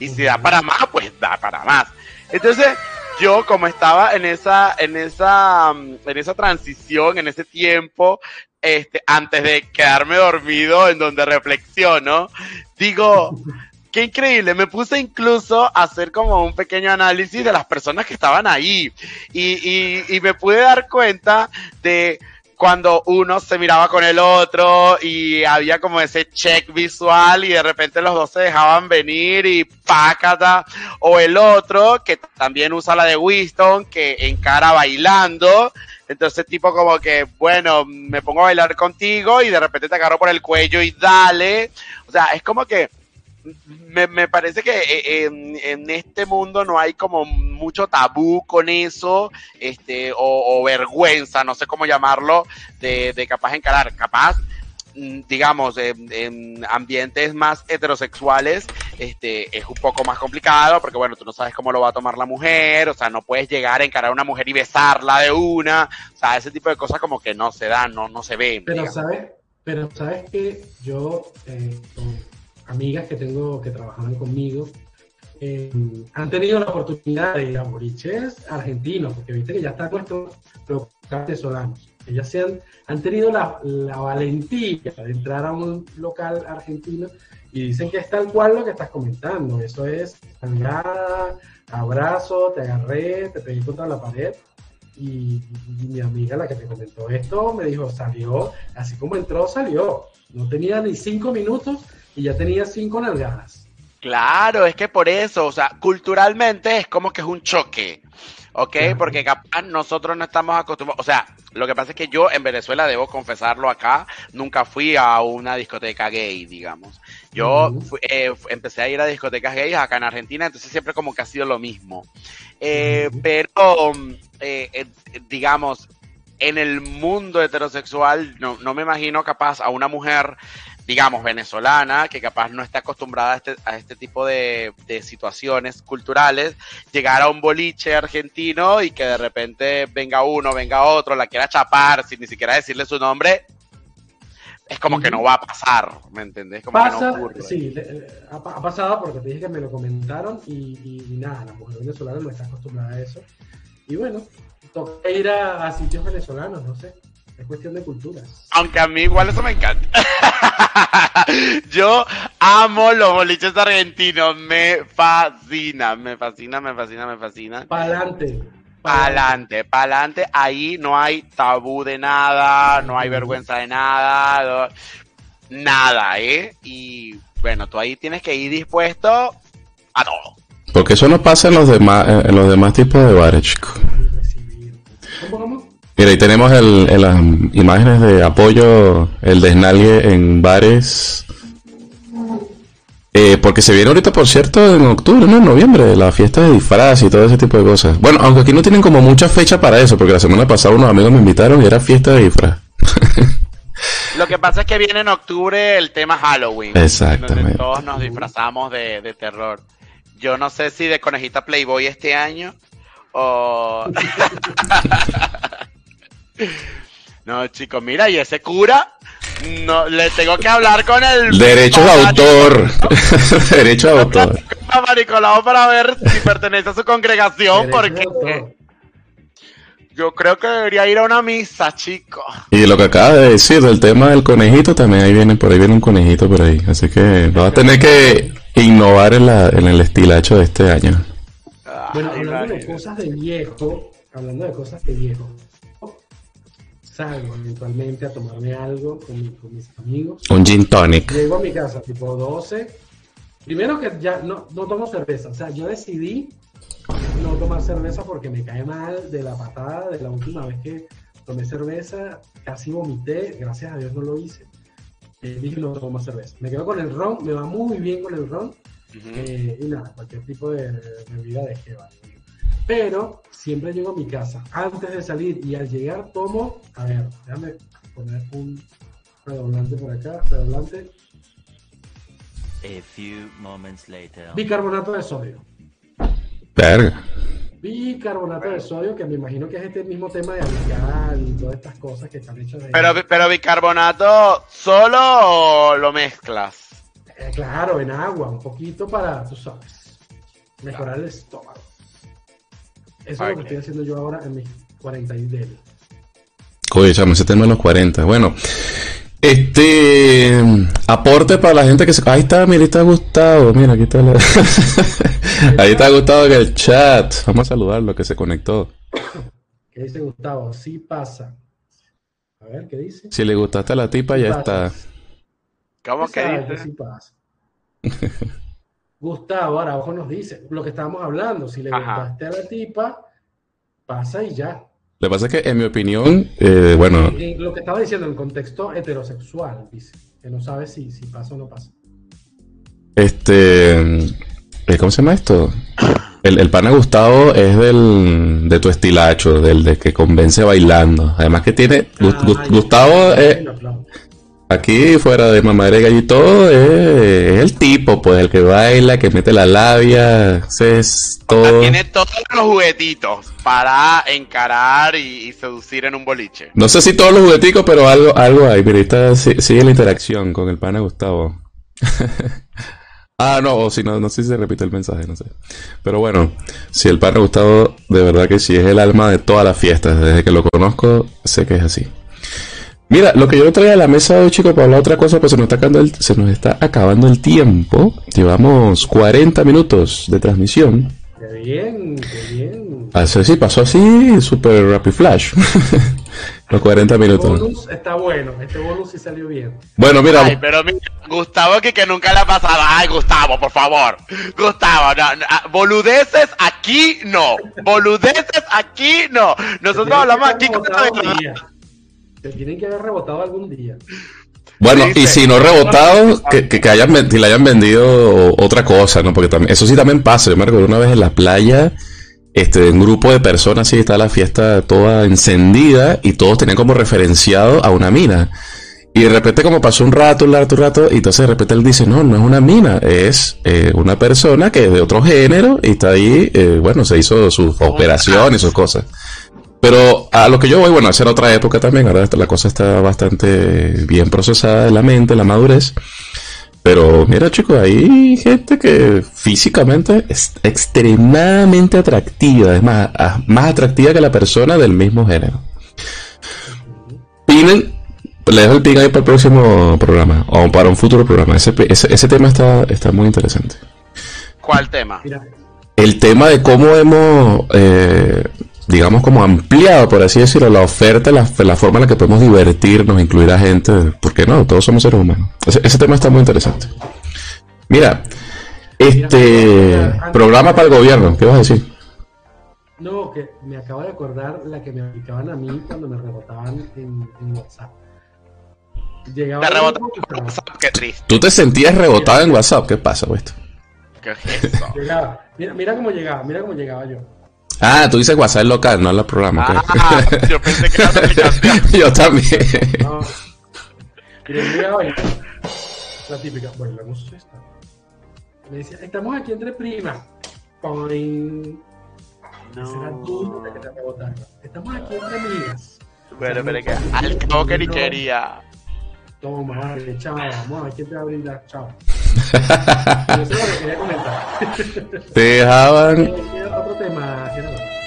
Y si da para más, pues da para más. Entonces, yo como estaba en esa, en esa, mm, en esa transición, en ese tiempo, este, antes de quedarme dormido, en donde reflexiono, digo, qué increíble, me puse incluso a hacer como un pequeño análisis de las personas que estaban ahí y, y, y me pude dar cuenta de cuando uno se miraba con el otro y había como ese check visual y de repente los dos se dejaban venir y pácata, o el otro que también usa la de Winston que encara bailando, entonces tipo como que, bueno, me pongo a bailar contigo y de repente te agarro por el cuello y dale, o sea, es como que me, me parece que eh, en, en este mundo no hay como mucho tabú con eso, este, o, o vergüenza, no sé cómo llamarlo, de, de capaz encarar, capaz, mm, digamos, en, en ambientes más heterosexuales, este, es un poco más complicado, porque bueno, tú no sabes cómo lo va a tomar la mujer, o sea, no puedes llegar a encarar a una mujer y besarla de una, o sea, ese tipo de cosas como que no se dan, no, no se ven. Pero digamos. sabes, pero sabes que yo, eh, amigas que tengo que trabajaban conmigo, eh, han tenido la oportunidad de ir a boliches argentinos, porque viste que ya están nuestros locales venezolanos. Ellas se han, han tenido la, valentía de entrar a un local argentino y dicen que es tal cual lo que estás comentando. Eso es nalgada, abrazo, te agarré, te pegué contra la pared. Y, y mi amiga, la que te comentó esto, me dijo, salió, así como entró, salió. No tenía ni cinco minutos y ya tenía cinco nalgadas. Claro, es que por eso, o sea, culturalmente es como que es un choque, ¿ok? Claro. Porque capaz nosotros no estamos acostumbrados, o sea, lo que pasa es que yo en Venezuela, debo confesarlo acá, nunca fui a una discoteca gay, digamos. Yo fui- eh, empecé a ir a discotecas gays acá en Argentina, entonces siempre como que ha sido lo mismo. Eh, pero, eh, digamos, en el mundo heterosexual, no, no me imagino capaz a una mujer, digamos, venezolana, que capaz no está acostumbrada a este, a este tipo de, de situaciones culturales, llegar a un boliche argentino y que de repente venga uno, venga otro, la quiera chapar sin ni siquiera decirle su nombre, es como que no va a pasar, ¿me entendés? Como que Pasa, no ocurre. sí, ha pasado porque te dije que me lo comentaron y, y- y nada, la mujer venezolana no está acostumbrada a eso. Y bueno, toca ir a, a sitios venezolanos, no sé, es cuestión de culturas. Aunque a mí igual eso me encanta. *laughs* Yo amo los boliches argentinos, me fascina, me fascina, me fascina, me fascina. Pa'lante. Pa'lante, pa'lante, ahí no hay tabú de nada, no hay vergüenza de nada, no- nada, ¿eh? Y bueno, tú ahí tienes que ir dispuesto a todo. Porque eso no pasa en los demás, en los demás tipos de bares, chicos. Mira, ahí tenemos el, las imágenes de apoyo, el desnalgue en bares. Eh, porque se viene ahorita, por cierto, en octubre, ¿no? En noviembre, la fiesta de disfraz y todo ese tipo de cosas. Bueno, aunque aquí no tienen como mucha fecha para eso, porque la semana pasada unos amigos me invitaron y era fiesta de disfraz. *laughs* Lo que pasa es que viene en octubre el tema Halloween. Exactamente. Donde todos nos disfrazamos de, de terror. Yo no sé si de conejita Playboy este año o... *laughs* no, chicos, mira, y ese cura, no, le tengo que hablar con el... Derechos de autor. *laughs* Derechos de autor. a Maricolao para ver si pertenece a su congregación, Derecho de porque autor. yo creo que debería ir a una misa, chicos. Y lo que acaba de decir del tema del conejito, también ahí viene, por ahí viene un conejito por ahí. Así que vas a tener que innovar en, la, en el estilacho de este año. Bueno, hablando de cosas de viejo, hablando de cosas de viejo, salgo eventualmente a tomarme algo con, mi- con mis amigos. Un gin tonic. Llego a mi casa tipo 12. Primero que ya no, no tomo cerveza. O sea, yo decidí no tomar cerveza porque me cae mal de la patada de la última vez que tomé cerveza. Casi vomité. Gracias a Dios no lo hice. Eh, dije no tomo más cerveza. Me quedo con el ron. Me va muy bien con el ron. Ujú. Eh, y nada, cualquier tipo de bebida de jeva. Pero siempre llego a mi casa antes de salir y al llegar tomo, a ver, déjame poner un redoblante por acá, redoblante, A few moments later. bicarbonato de sodio. Verga. Bicarbonato de sodio, que me imagino que es este mismo tema de alcal y todas estas cosas que están hechas de... Pero, pero bicarbonato solo o lo mezclas? Eh, claro, en agua, un poquito para, tú sabes, mejorar el estómago. Eso es lo que estoy haciendo yo ahora en mis 40 y del. Oye, chamo, ese tema de los 40. Bueno, este aporte para la gente que se. Ahí está, mira, ahí está Gustavo. Mira, aquí está la... *laughs* Ahí está Gustavo en el chat. Vamos a saludarlo que se conectó. ¿Qué dice Gustavo? Sí pasa. A ver, ¿qué dice? Si le gustaste a la tipa, ya está. ¿Cómo que dices? sí pasa. *laughs* Gustavo, ahora abajo nos dice lo que estábamos hablando. Si le Ajá. gustaste a la tipa, pasa y ya. Lo que pasa es que, en mi opinión, eh, bueno, lo que estaba diciendo en contexto heterosexual, dice. Que no sabe si, si pasa o no pasa. este. eh, ¿Cómo se llama esto? El, el pana Gustavo es del, de tu estilacho, del de que convence bailando. Además que tiene. Ah. Gustavo eh. Aquí, fuera de mamadera y todo, es, es el tipo, pues, el que baila, que mete la labia, es todo. Tiene todos los juguetitos para encarar y, y seducir en un boliche. No sé si todos los jugueticos, pero algo, algo hay. Mira, está, si- sigue la interacción con el pana Gustavo. *laughs* ah, no, o si no, no sé si se repite el mensaje, no sé. Pero bueno, si el pana Gustavo, de verdad que sí es el alma de todas las fiestas. Desde que lo conozco, sé que es así. Mira, lo que yo traía a la mesa hoy, chicos, para hablar otra cosa, pues se nos está acabando el, se nos está acabando el tiempo. Llevamos 40 minutos de transmisión. Qué bien, qué bien. Así sí, pasó así, super rapid flash. *laughs* Los 40 El minutos. bonus está bueno. Este bonus sí salió bien. Bueno, mira, Ay, pero mira, Gustavo que, que nunca le ha pasado. Ay, Gustavo, por favor. Gustavo, no, no, ah, boludeces aquí no. Boludeces aquí no. Nosotros hablamos que aquí con la día. Te tienen que haber rebotado algún día. bueno, y si no rebotado, que, que, que hayan, que le hayan vendido otra cosa, ¿no? Porque también, eso sí también pasa. Yo me recuerdo una vez en la playa, este, un grupo de personas, sí, estaba la fiesta toda encendida y todos tenían como referenciado a una mina. Y de repente como pasó un rato, un rato, un rato, y entonces de repente él dice, no, no es una mina, es eh, una persona que es de otro género y está ahí, eh, bueno, se hizo su operación y sus cosas. Pero a lo que yo voy, bueno, esa era otra época también, ahora esta- la cosa está bastante bien procesada en la mente, en la madurez. Pero mira chicos, hay gente que físicamente es extremadamente atractiva, es más, más atractiva que la persona del mismo género. Pinen, le dejo el pin ahí para el próximo programa, o para un futuro programa. Ese, ese, ese tema está, está muy interesante. ¿Cuál tema? El tema de cómo hemos, eh, digamos, como ampliado, por así decirlo, la oferta, la, la forma en la que podemos divertirnos, incluir a gente, porque no, todos somos seres humanos. Ese, ese tema está muy interesante. Mira, este programa para el gobierno, ¿qué vas a decir? no, que me acabo de acordar la que me aplicaban a mí cuando me rebotaban en, en WhatsApp. Llegaba Te estaba- *laughs* WhatsApp, qué triste. ¿Tú te sentías rebotado en WhatsApp? ¿Qué pasa, güey? ¿Qué es eso? Llegaba. Mira, mira cómo llegaba, mira cómo llegaba yo. Ah, tú dices WhatsApp local, no el programa. Ah, yo pensé que era *laughs* aplicación. Yo también. No. Y la típica, bueno, la música está. Me decía, estamos aquí entre primas. Que te rebotaran. Estamos aquí entre amigas. Bueno, pero que al cabo que ni quería. Toma, vale, chao, vamos a ver quién te va a brindar, chao. *laughs* Eso es lo que quería comentar. *laughs* Te dejaban *laughs* Eh, ¿qué Otro tema,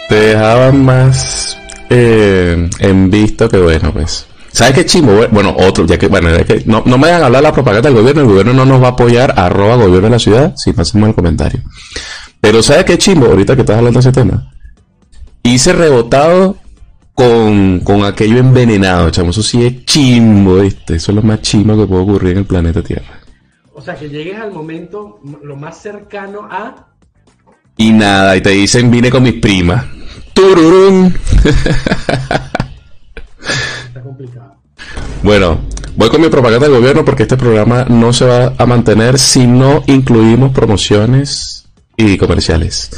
te dejaban más eh, en visto que bueno, pues. ¿Sabes qué chimbo? Bueno, otro, ya que, bueno, es que no, no me vayan a hablar de la propaganda del gobierno, el gobierno no nos va a apoyar, arroba gobierno de la ciudad, si no hacemos el comentario. Pero ¿sabes qué chimbo? Ahorita que estás hablando de ese tema. Hice rebotado con, con aquello envenenado, chamo. Eso sí es chimbo, ¿viste? Eso es lo más chimbo que puede ocurrir en el planeta Tierra. O sea, que llegues al momento lo más cercano a... Y nada, y te dicen, vine con mis primas. Tururún. Está complicado. Bueno, voy con mi propaganda del gobierno porque este programa no se va a mantener si no incluimos promociones y comerciales.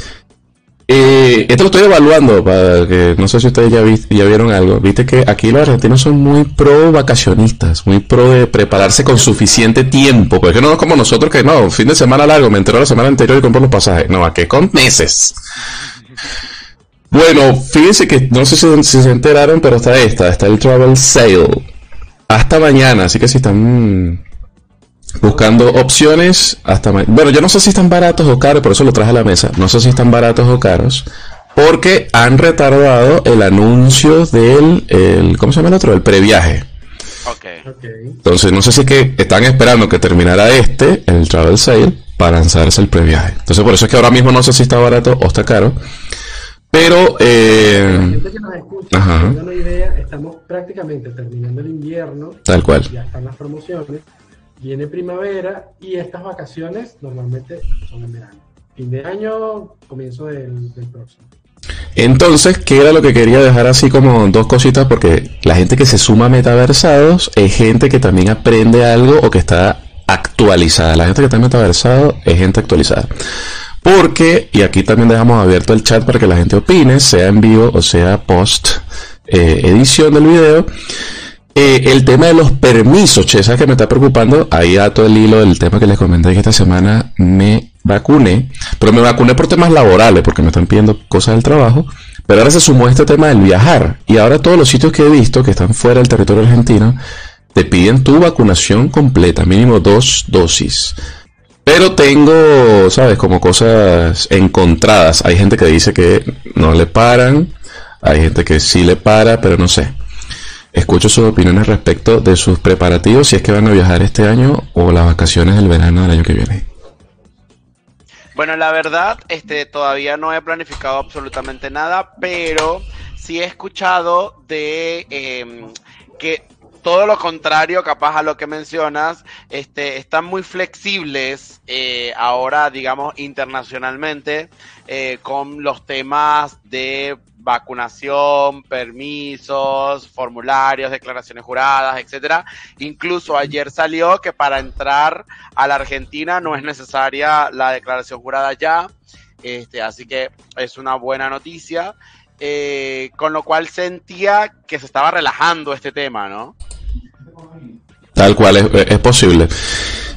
Eh, esto lo estoy evaluando para que no sé si ustedes ya, ya vieron algo. Viste que aquí los argentinos son muy pro vacacionistas, muy pro de prepararse con suficiente tiempo. Porque no es como nosotros que no, fin de semana largo, me entero la semana anterior y compro los pasajes. No, aquí con meses. Bueno, fíjense que no sé si, se enteraron, pero está esta, está el Travel Sale. Hasta mañana, así que si están buscando opciones, hasta mañana. Bueno, yo no sé si están baratos o caros, por eso lo traje a la mesa. No sé si están baratos o caros, porque han retardado el anuncio del, el, ¿cómo se llama el otro? El previaje. Entonces, no sé si es que están esperando que terminara este, el Travel Sale, para lanzarse el previaje. Entonces, por eso es que ahora mismo no sé si está barato o está caro. Pero, La eh, gente que nos escucha, Ajá. tenga una idea, estamos prácticamente terminando el invierno, tal cual. ya están las promociones, viene primavera y estas vacaciones normalmente son en verano. Fin de año, comienzo del, próximo. Entonces, ¿qué era lo que quería dejar así como dos cositas? Porque la gente que se suma a metaversados es gente que también aprende algo o que está actualizada. La gente que está metaversado es gente actualizada. Porque, y aquí también dejamos abierto el chat para que la gente opine, sea en vivo o sea post eh, edición del video. Eh, el tema de los permisos, che, ¿sabes que me está preocupando? Ahí ato el hilo del tema que les comenté que esta semana me vacuné, pero me vacuné por temas laborales, porque me están pidiendo cosas del trabajo, pero ahora se sumó este tema del viajar, y ahora todos los sitios que he visto que están fuera del territorio argentino, te piden tu vacunación completa, mínimo dos dosis. Pero tengo, ¿sabes? Como cosas encontradas. Hay gente que dice que no le paran, hay gente que sí le para, pero no sé. Escucho sus opiniones respecto de sus preparativos, si es que van a viajar este año o las vacaciones del verano del año que viene. Bueno, la verdad, este, todavía no he planificado absolutamente nada, pero sí he escuchado de em, que todo lo contrario, capaz a lo que mencionas, este, están muy flexibles eh, ahora, digamos, internacionalmente, eh, con los temas de vacunación, permisos, formularios, declaraciones juradas, etcétera. Incluso ayer salió que para entrar a la Argentina no es necesaria la declaración jurada ya, este, así que es una buena noticia. eh, con lo cual sentía que se estaba relajando este tema, ¿no? Tal cual, es, es posible.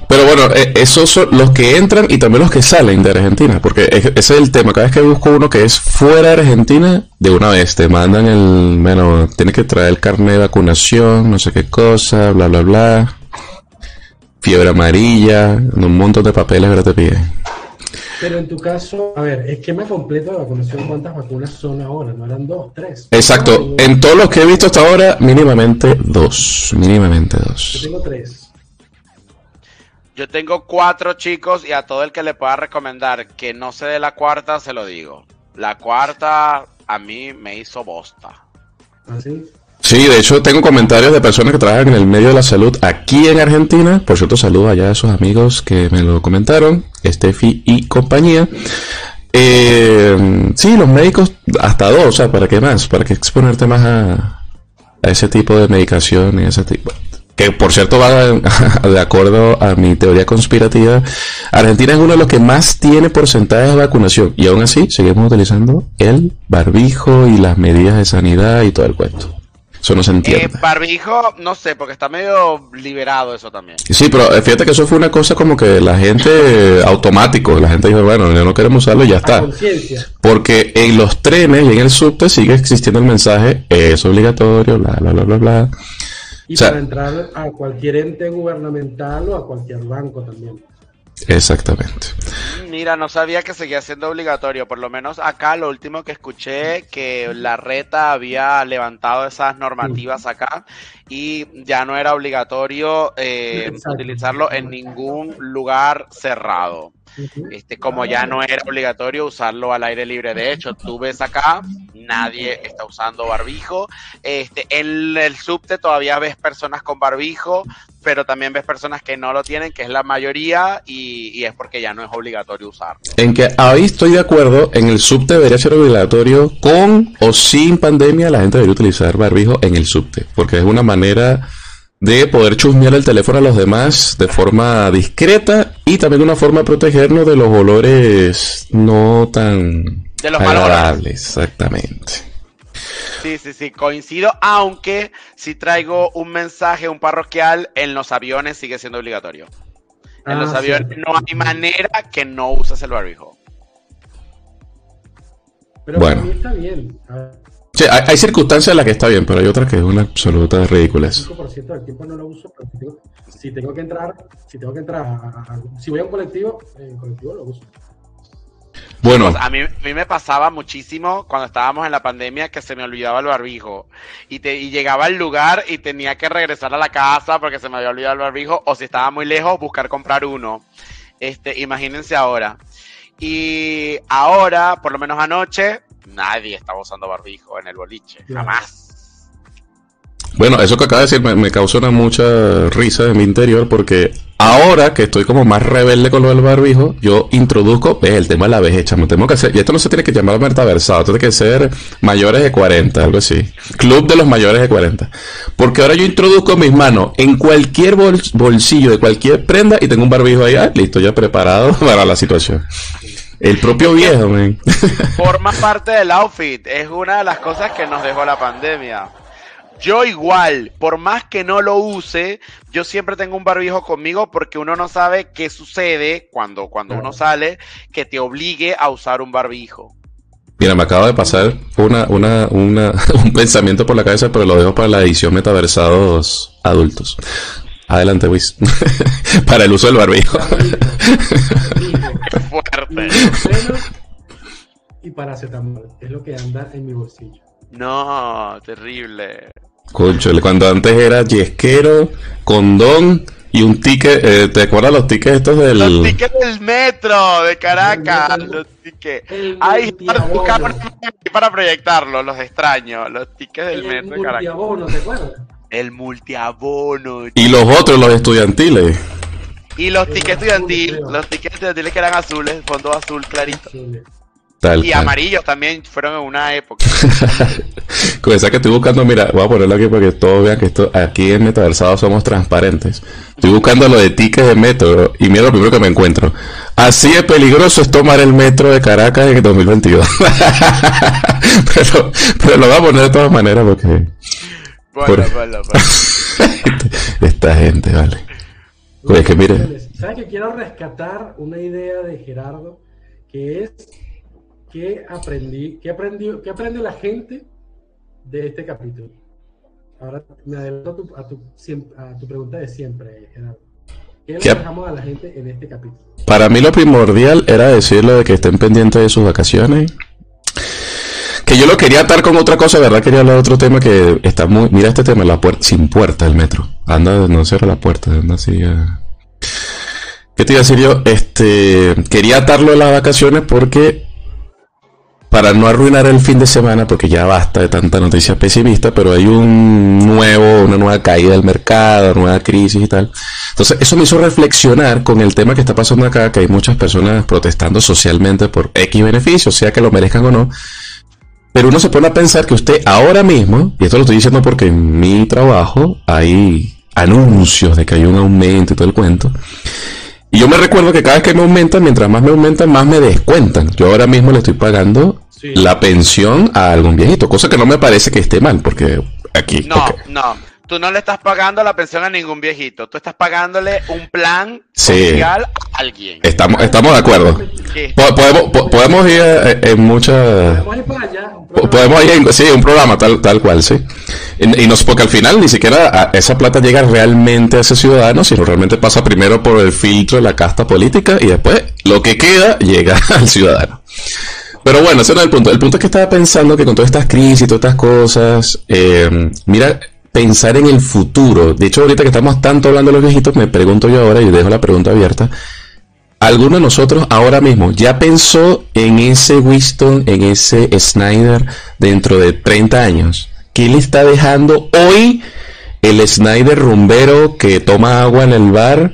Pero bueno, eh, esos son los que entran y también los que salen de Argentina, porque es- ese es el tema. Cada vez que busco uno que es fuera de Argentina, de una vez te mandan el, bueno, tienes que traer el carnet de vacunación, no sé qué cosa, bla, bla, bla. Fiebre amarilla, un montón de papeles que te piden. Pero en tu caso, a ver, esquema completo de vacunación, ¿cuántas vacunas son ahora? ¿No eran dos, tres? Exacto, Yo en todos los que he visto hasta ahora, mínimamente dos, mínimamente yo dos. tengo tres. Yo tengo cuatro chicos y a todo el que le pueda recomendar que no se dé la cuarta, se lo digo. La cuarta a mí me hizo bosta. ¿Así? Sí, de hecho tengo comentarios de personas que trabajan en el medio de la salud aquí en Argentina. Por cierto, saludo allá a esos amigos que me lo comentaron, Steffi y compañía. Eh, sí, los médicos hasta dos, o sea, ¿para qué más? ¿Para qué exponerte más a, a ese tipo de medicación y ese tipo? Que por cierto va *laughs* de acuerdo a mi teoría conspirativa. Argentina es uno de los que más tiene porcentaje de vacunación y aún así seguimos utilizando el barbijo y las medidas de sanidad y todo el cuento. Eso no se Eh, entiende. barbijo, no sé, porque está medio liberado eso también. Sí, pero eh, fíjate que eso fue una cosa como que la gente eh, automático, la gente dijo, bueno, ya no queremos usarlo y ya está. Porque en los trenes y en el subte sigue existiendo el mensaje, es obligatorio, bla, bla, bla, bla, bla. Y O sea- para entrar a cualquier ente gubernamental o a cualquier banco también. Exactamente. Mira, no sabía que seguía siendo obligatorio. Por lo menos acá lo último que escuché que la reta había levantado esas normativas acá y ya no era obligatorio eh, utilizarlo en ningún lugar cerrado. Este, como ya no era obligatorio usarlo al aire libre. De hecho, tú ves acá, nadie está usando barbijo. Este, en el subte todavía ves personas con barbijo, pero también ves personas que no lo tienen, que es la mayoría, y, y es porque ya no es obligatorio usarlo. En que ahí estoy de acuerdo, en el subte debería ser obligatorio, con o sin pandemia la gente debería utilizar barbijo en el subte, porque es una manera de poder chusmear el teléfono a los demás de forma discreta y también una forma de protegernos de los olores no tan De los agradables, exactamente. Sí, sí, sí, coincido, aunque si traigo un mensaje, un parroquial, en los aviones sigue siendo obligatorio. En Ah, los aviones sí. no hay manera que no uses el barbijo. Pero Bueno. para mí está bien. Sí, hay, hay circunstancias en las que está bien, pero hay otras que es una absoluta ridiculez. 5% del tiempo no lo uso, pero si tengo, si tengo que entrar, si tengo que entrar, a- si voy a un colectivo, en colectivo lo uso. Bueno, Pues a, mí, a mí me pasaba muchísimo cuando estábamos en la pandemia que se me olvidaba el barbijo y, te, y llegaba al lugar y tenía que regresar a la casa porque se me había olvidado el barbijo o si estaba muy lejos buscar comprar uno. Este, imagínense ahora. Y ahora, por lo menos anoche, nadie estaba usando barbijo en el boliche, Claro. jamás. Bueno, eso que acaba de decir me, me causó una mucha risa en mi interior porque ahora que estoy como más rebelde con lo del barbijo, yo introduzco ves, el tema de la vejez, chamo. Tengo que hacer, y esto no se tiene que llamar metaversado, tiene que ser mayores de 40, algo así. Club de los mayores de 40. Porque ahora yo introduzco mis manos en cualquier bol- bolsillo de cualquier prenda y tengo un barbijo ahí, ah, listo, ya preparado *laughs* para la situación. El propio viejo, man. *laughs* Forma parte del outfit, es una de las cosas que nos dejó la pandemia. Yo igual, por más que no lo use, yo siempre tengo un barbijo conmigo porque uno no sabe qué sucede cuando, cuando uno sale que te obligue a usar un barbijo. Mira, me acaba de pasar una, una, una, *laughs* un pensamiento por la cabeza, pero lo dejo para la edición metaversados adultos. Adelante, Wiz. *laughs* para el uso del barbijo. Ibuprofeno *laughs* y paracetamol es lo que anda en mi bolsillo. No, terrible. Conchole, cuando antes era yesquero, condón y un ticket. eh, ¿Te acuerdas los tickets estos del. Los tickets del metro de Caracas, El los tickets. El Ay, para para proyectarlos, los extraño. Los tickets del El metro de Caracas. multiabono, ¿te acuerdas? El multiabono. Y los otros, los estudiantiles. Y los tickets creo. los tickets estudiantiles que eran azules, fondo azul clarito. Tal, Y amarillos también fueron en una época. *laughs* Con esa que estoy buscando, mira, voy a ponerlo aquí para que todos vean que esto, aquí en Metaversado somos transparentes. Estoy buscando lo de tickets de metro y mira lo primero que me encuentro. Así de peligroso es tomar el metro de Caracas en el 2022. *laughs* pero, pero lo voy a poner de todas maneras porque Bueno, Por- bueno, bueno. *laughs* esta gente, vale. Oye, que mire. ¿Sabes que quiero rescatar una idea de Gerardo? Que es que aprendí, que aprendió, que aprende la gente de este capítulo. Ahora me adelanto a tu, a tu, a tu pregunta de siempre, Gerardo. ¿Qué le dejamos a la gente en este capítulo? Para mí lo primordial era decirle de que estén pendientes de sus vacaciones. Que yo lo quería atar con otra cosa, ¿verdad? Quería hablar de otro tema que está muy... Mira este tema, la puerta, sin puerta el metro. Anda, no cierra la puerta, anda así... ¿Qué te iba a decir yo? Este, quería atarlo a las vacaciones porque... Para no arruinar el fin de semana, porque ya basta de tanta noticia pesimista, pero hay un nuevo, una nueva caída del mercado, nueva crisis y tal. Entonces, eso me hizo reflexionar con el tema que está pasando acá, que hay muchas personas protestando socialmente por X beneficios, sea que lo merezcan o no. Pero uno se pone a pensar que usted ahora mismo, y esto lo estoy diciendo porque en mi trabajo hay anuncios de que hay un aumento y todo el cuento. Y yo me recuerdo que cada vez que me aumentan, mientras más me aumentan, más me descuentan. Yo ahora mismo le estoy pagando Sí. la pensión a algún viejito, cosa que no me parece que esté mal, porque aquí... No, no. Tú no le estás pagando la pensión a ningún viejito. Tú estás pagándole un plan Sí. social a alguien. Estamos, estamos de acuerdo. Po- Podemos, po- podemos ir eh, en muchas... Podemos ir para allá. Podemos Po- Podemos ir, en- sí, un programa tal, tal cual, sí. Y, y no, porque al final ni siquiera a- esa plata llega realmente a ese ciudadano, sino realmente pasa primero por el filtro de la casta política y después lo que queda llega *laughs* al ciudadano. Pero bueno, ese no es el punto. El punto es que estaba pensando que con todas estas crisis y todas estas cosas, eh, mira, pensar en el futuro. De hecho, ahorita que estamos tanto hablando de los viejitos, me pregunto yo ahora y dejo la pregunta abierta. ¿Alguno de nosotros ahora mismo ya pensó en ese Winston, en ese Snyder dentro de 30 años? ¿Qué le está dejando hoy el Snyder rumbero que toma agua en el bar?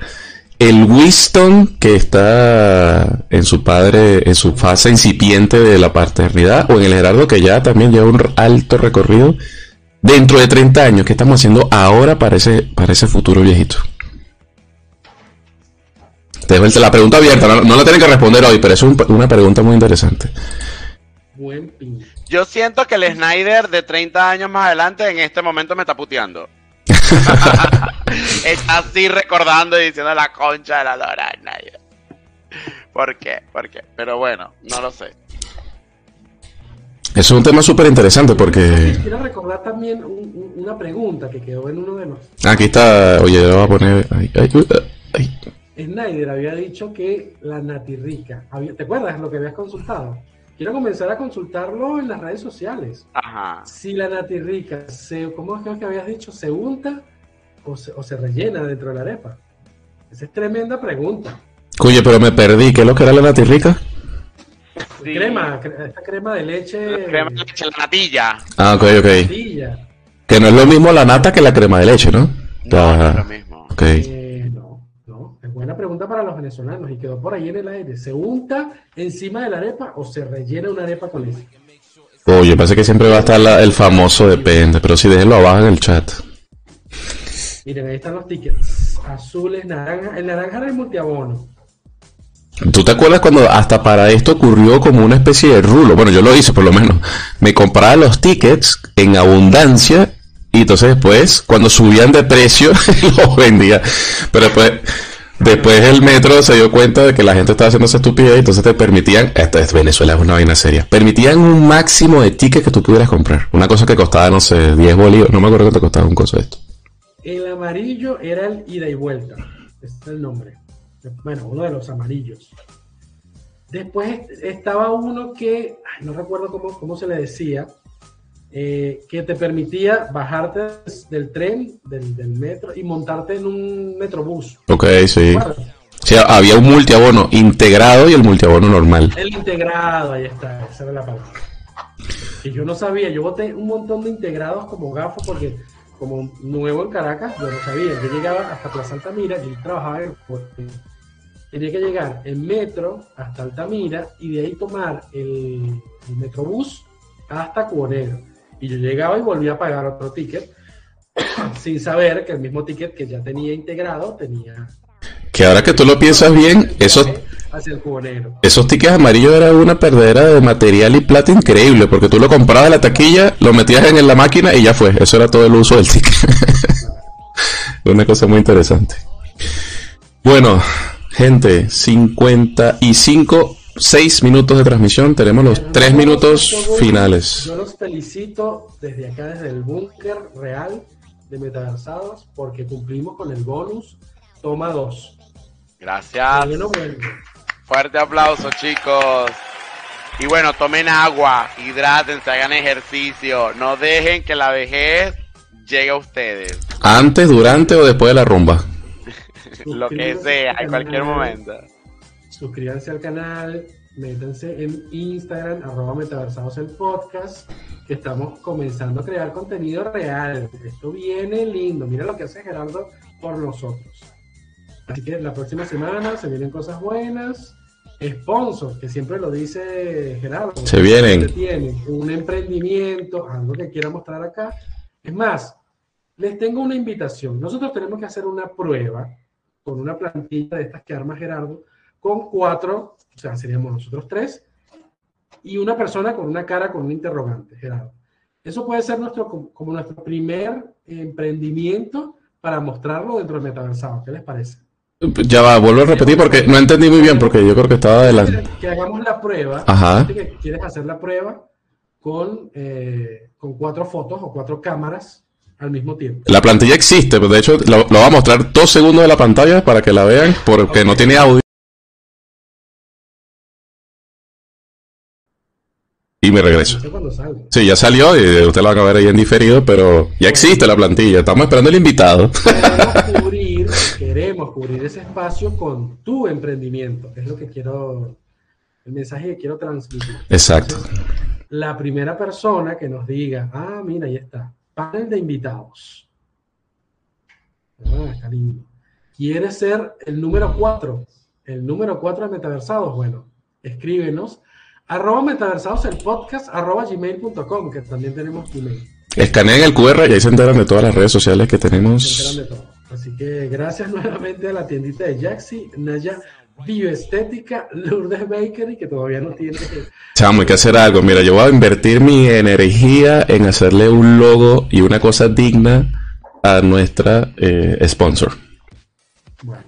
El Winston que está en su padre, en su fase incipiente de la paternidad, o en el Gerardo que ya también lleva un alto recorrido dentro de 30 años. ¿Qué estamos haciendo ahora para ese, para ese futuro viejito? Te dejo la pregunta abierta, no, no la tienen que responder hoy, pero es un- una pregunta muy interesante. Buen. Yo siento que el Snyder de 30 años más adelante en este momento me está puteando. *laughs* *laughs* está así recordando y diciendo la concha de la lora Snyder. ¿Por qué? ¿Por qué? Pero bueno, no lo sé. Es un tema súper interesante porque... Quiero recordar también un- un- una pregunta que quedó en uno de los. Aquí está, oye, yo voy a poner... ay, ay, uy, ay. Snyder había dicho que la natirrica. había- ¿Te acuerdas lo que habías consultado? Quiero comenzar a consultarlo en las redes sociales. Ajá. Si la natirrica, se, ¿cómo es que habías dicho? ¿Se unta o se, o se rellena dentro de la arepa? Esa es tremenda pregunta. Oye, pero me perdí, ¿qué es lo que era la natirrica? Sí. Crema, cre- esta crema de leche. Crema de leche, la natilla. Ah, ok, ok. natilla. Que no es lo mismo la nata que la crema de leche, ¿no? No, no es lo mismo. ok. Eh, no, no. Es buena pregunta para los venezolanos y quedó por ahí en el aire. ¿Se unta encima de la arepa o se rellena una arepa con eso? Oye, parece que siempre va a estar la- el famoso depende, pero sí, déjenlo abajo en el chat. Miren, ahí están los tickets. Azules, naranja. El naranja era el multiabono. ¿Tú te acuerdas cuando hasta para esto ocurrió como una especie de rulo? Bueno, yo lo hice por lo menos. Me compraba los tickets en abundancia y entonces después, cuando subían de precio, *laughs* los vendía. Pero después, después el metro se dio cuenta de que la gente estaba haciendo esa estupidez y entonces te permitían, esta es Venezuela es una vaina seria, permitían un máximo de tickets que tú pudieras comprar. Una cosa que costaba, no sé, 10 bolívares, no me acuerdo cuánto costaba un coso de esto. El amarillo era el ida y vuelta. Ese es el nombre. Bueno, uno de los amarillos. Después estaba uno que, no recuerdo cómo, cómo se le decía, eh, que te permitía bajarte del tren, del, del metro y montarte en un metrobús. Ok, sí. Sí, había un multiabono integrado y el multiabono normal. El integrado, ahí está, esa era la palabra. Y yo no sabía, yo boté un montón de integrados como gafo porque como nuevo en Caracas, yo no sabía. Yo llegaba hasta Plaza Altamira, yo trabajaba en porque tenía que llegar en metro hasta Altamira y de ahí tomar el, el metrobús hasta Cuonero. Y yo llegaba y volvía a pagar otro ticket *coughs* sin saber que el mismo ticket que ya tenía integrado tenía Que ahora que tú lo piensas bien, esos, hacia el Cuonero. esos tickets amarillos eran una perdera de material y plata increíble, porque tú lo comprabas en la taquilla, lo metías en la máquina y ya fue. Eso era todo el uso del ticket. *laughs* una cosa muy interesante. Bueno, gente, 55, 6 minutos de transmisión. Tenemos los 3 minutos finales. Yo los felicito desde acá, desde el búnker real de Metaversados, porque cumplimos con el bonus toma 2. Gracias. Fuerte aplauso, chicos. Y bueno, tomen agua, hidrátense, hagan ejercicio. No dejen que la vejez llegue a ustedes. Antes, durante o después de la rumba. *laughs* Lo que sea, en cualquier momento. Suscríbanse al canal, métanse en Instagram, arroba metaversados el podcast, que estamos comenzando a crear contenido real. Esto viene lindo. Mira lo que hace Gerardo por nosotros. Así que la próxima semana se vienen cosas buenas. Sponsors, que siempre lo dice Gerardo. Se vienen. Tiene un emprendimiento, algo que quiera mostrar acá. Es más, les tengo una invitación. Nosotros tenemos que hacer una prueba con una plantilla de estas que arma Gerardo, con cuatro, o sea, seríamos nosotros tres, y una persona con una cara con un interrogante, Gerardo. Eso puede ser nuestro, como nuestro primer emprendimiento para mostrarlo dentro del metaversado. ¿Qué les parece? Ya va, vuelvo a repetir porque no entendí muy bien, porque yo creo que estaba adelante. Que hagamos la prueba. Ajá. Que quieres hacer la prueba con, eh, con cuatro fotos o cuatro cámaras al mismo tiempo. La plantilla existe, pero de hecho lo, lo voy a mostrar dos segundos de la pantalla para que la vean, porque no tiene audio. Y me regreso. Sí, ya salió y usted la va a ver ahí en diferido, pero ya existe la plantilla. Estamos esperando el invitado. Queremos *laughs* cubrir, queremos cubrir ese espacio con tu emprendimiento. Es lo que quiero, el mensaje que quiero transmitir. Exacto. Entonces, la primera persona que nos diga, ah, mira, ahí está, panel de invitados. Ah, está lindo. ¿Quiere ser el número 4? El número 4 de Metaversados. Bueno, escríbenos. Arroba metaversados el podcast, arroba gmail.com, que también tenemos email. Escanean el QR y ahí se enteran de todas las redes sociales que Se enteran tenemos. de todo. Así que gracias *laughs* nuevamente a la tiendita de Jaxi, Naya Bioestética, Lourdes Bakery, que todavía no tiene. Chamo, hay que hacer algo. Mira, yo voy a invertir mi energía en hacerle un logo y una cosa digna a nuestra eh, sponsor. Bueno.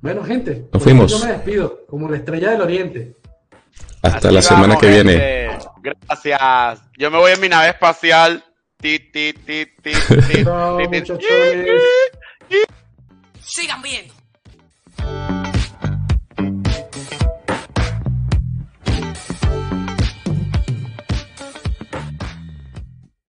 Bueno, gente, Nos fuimos. Yo me despido, como la estrella del oriente. Hasta Así la semana vamos, que viene. gente. Gracias. Yo me voy en mi nave espacial. Ti, ti, ti, ti, ti, Chao, *laughs* ti, ti. muchachones. Sigan viendo.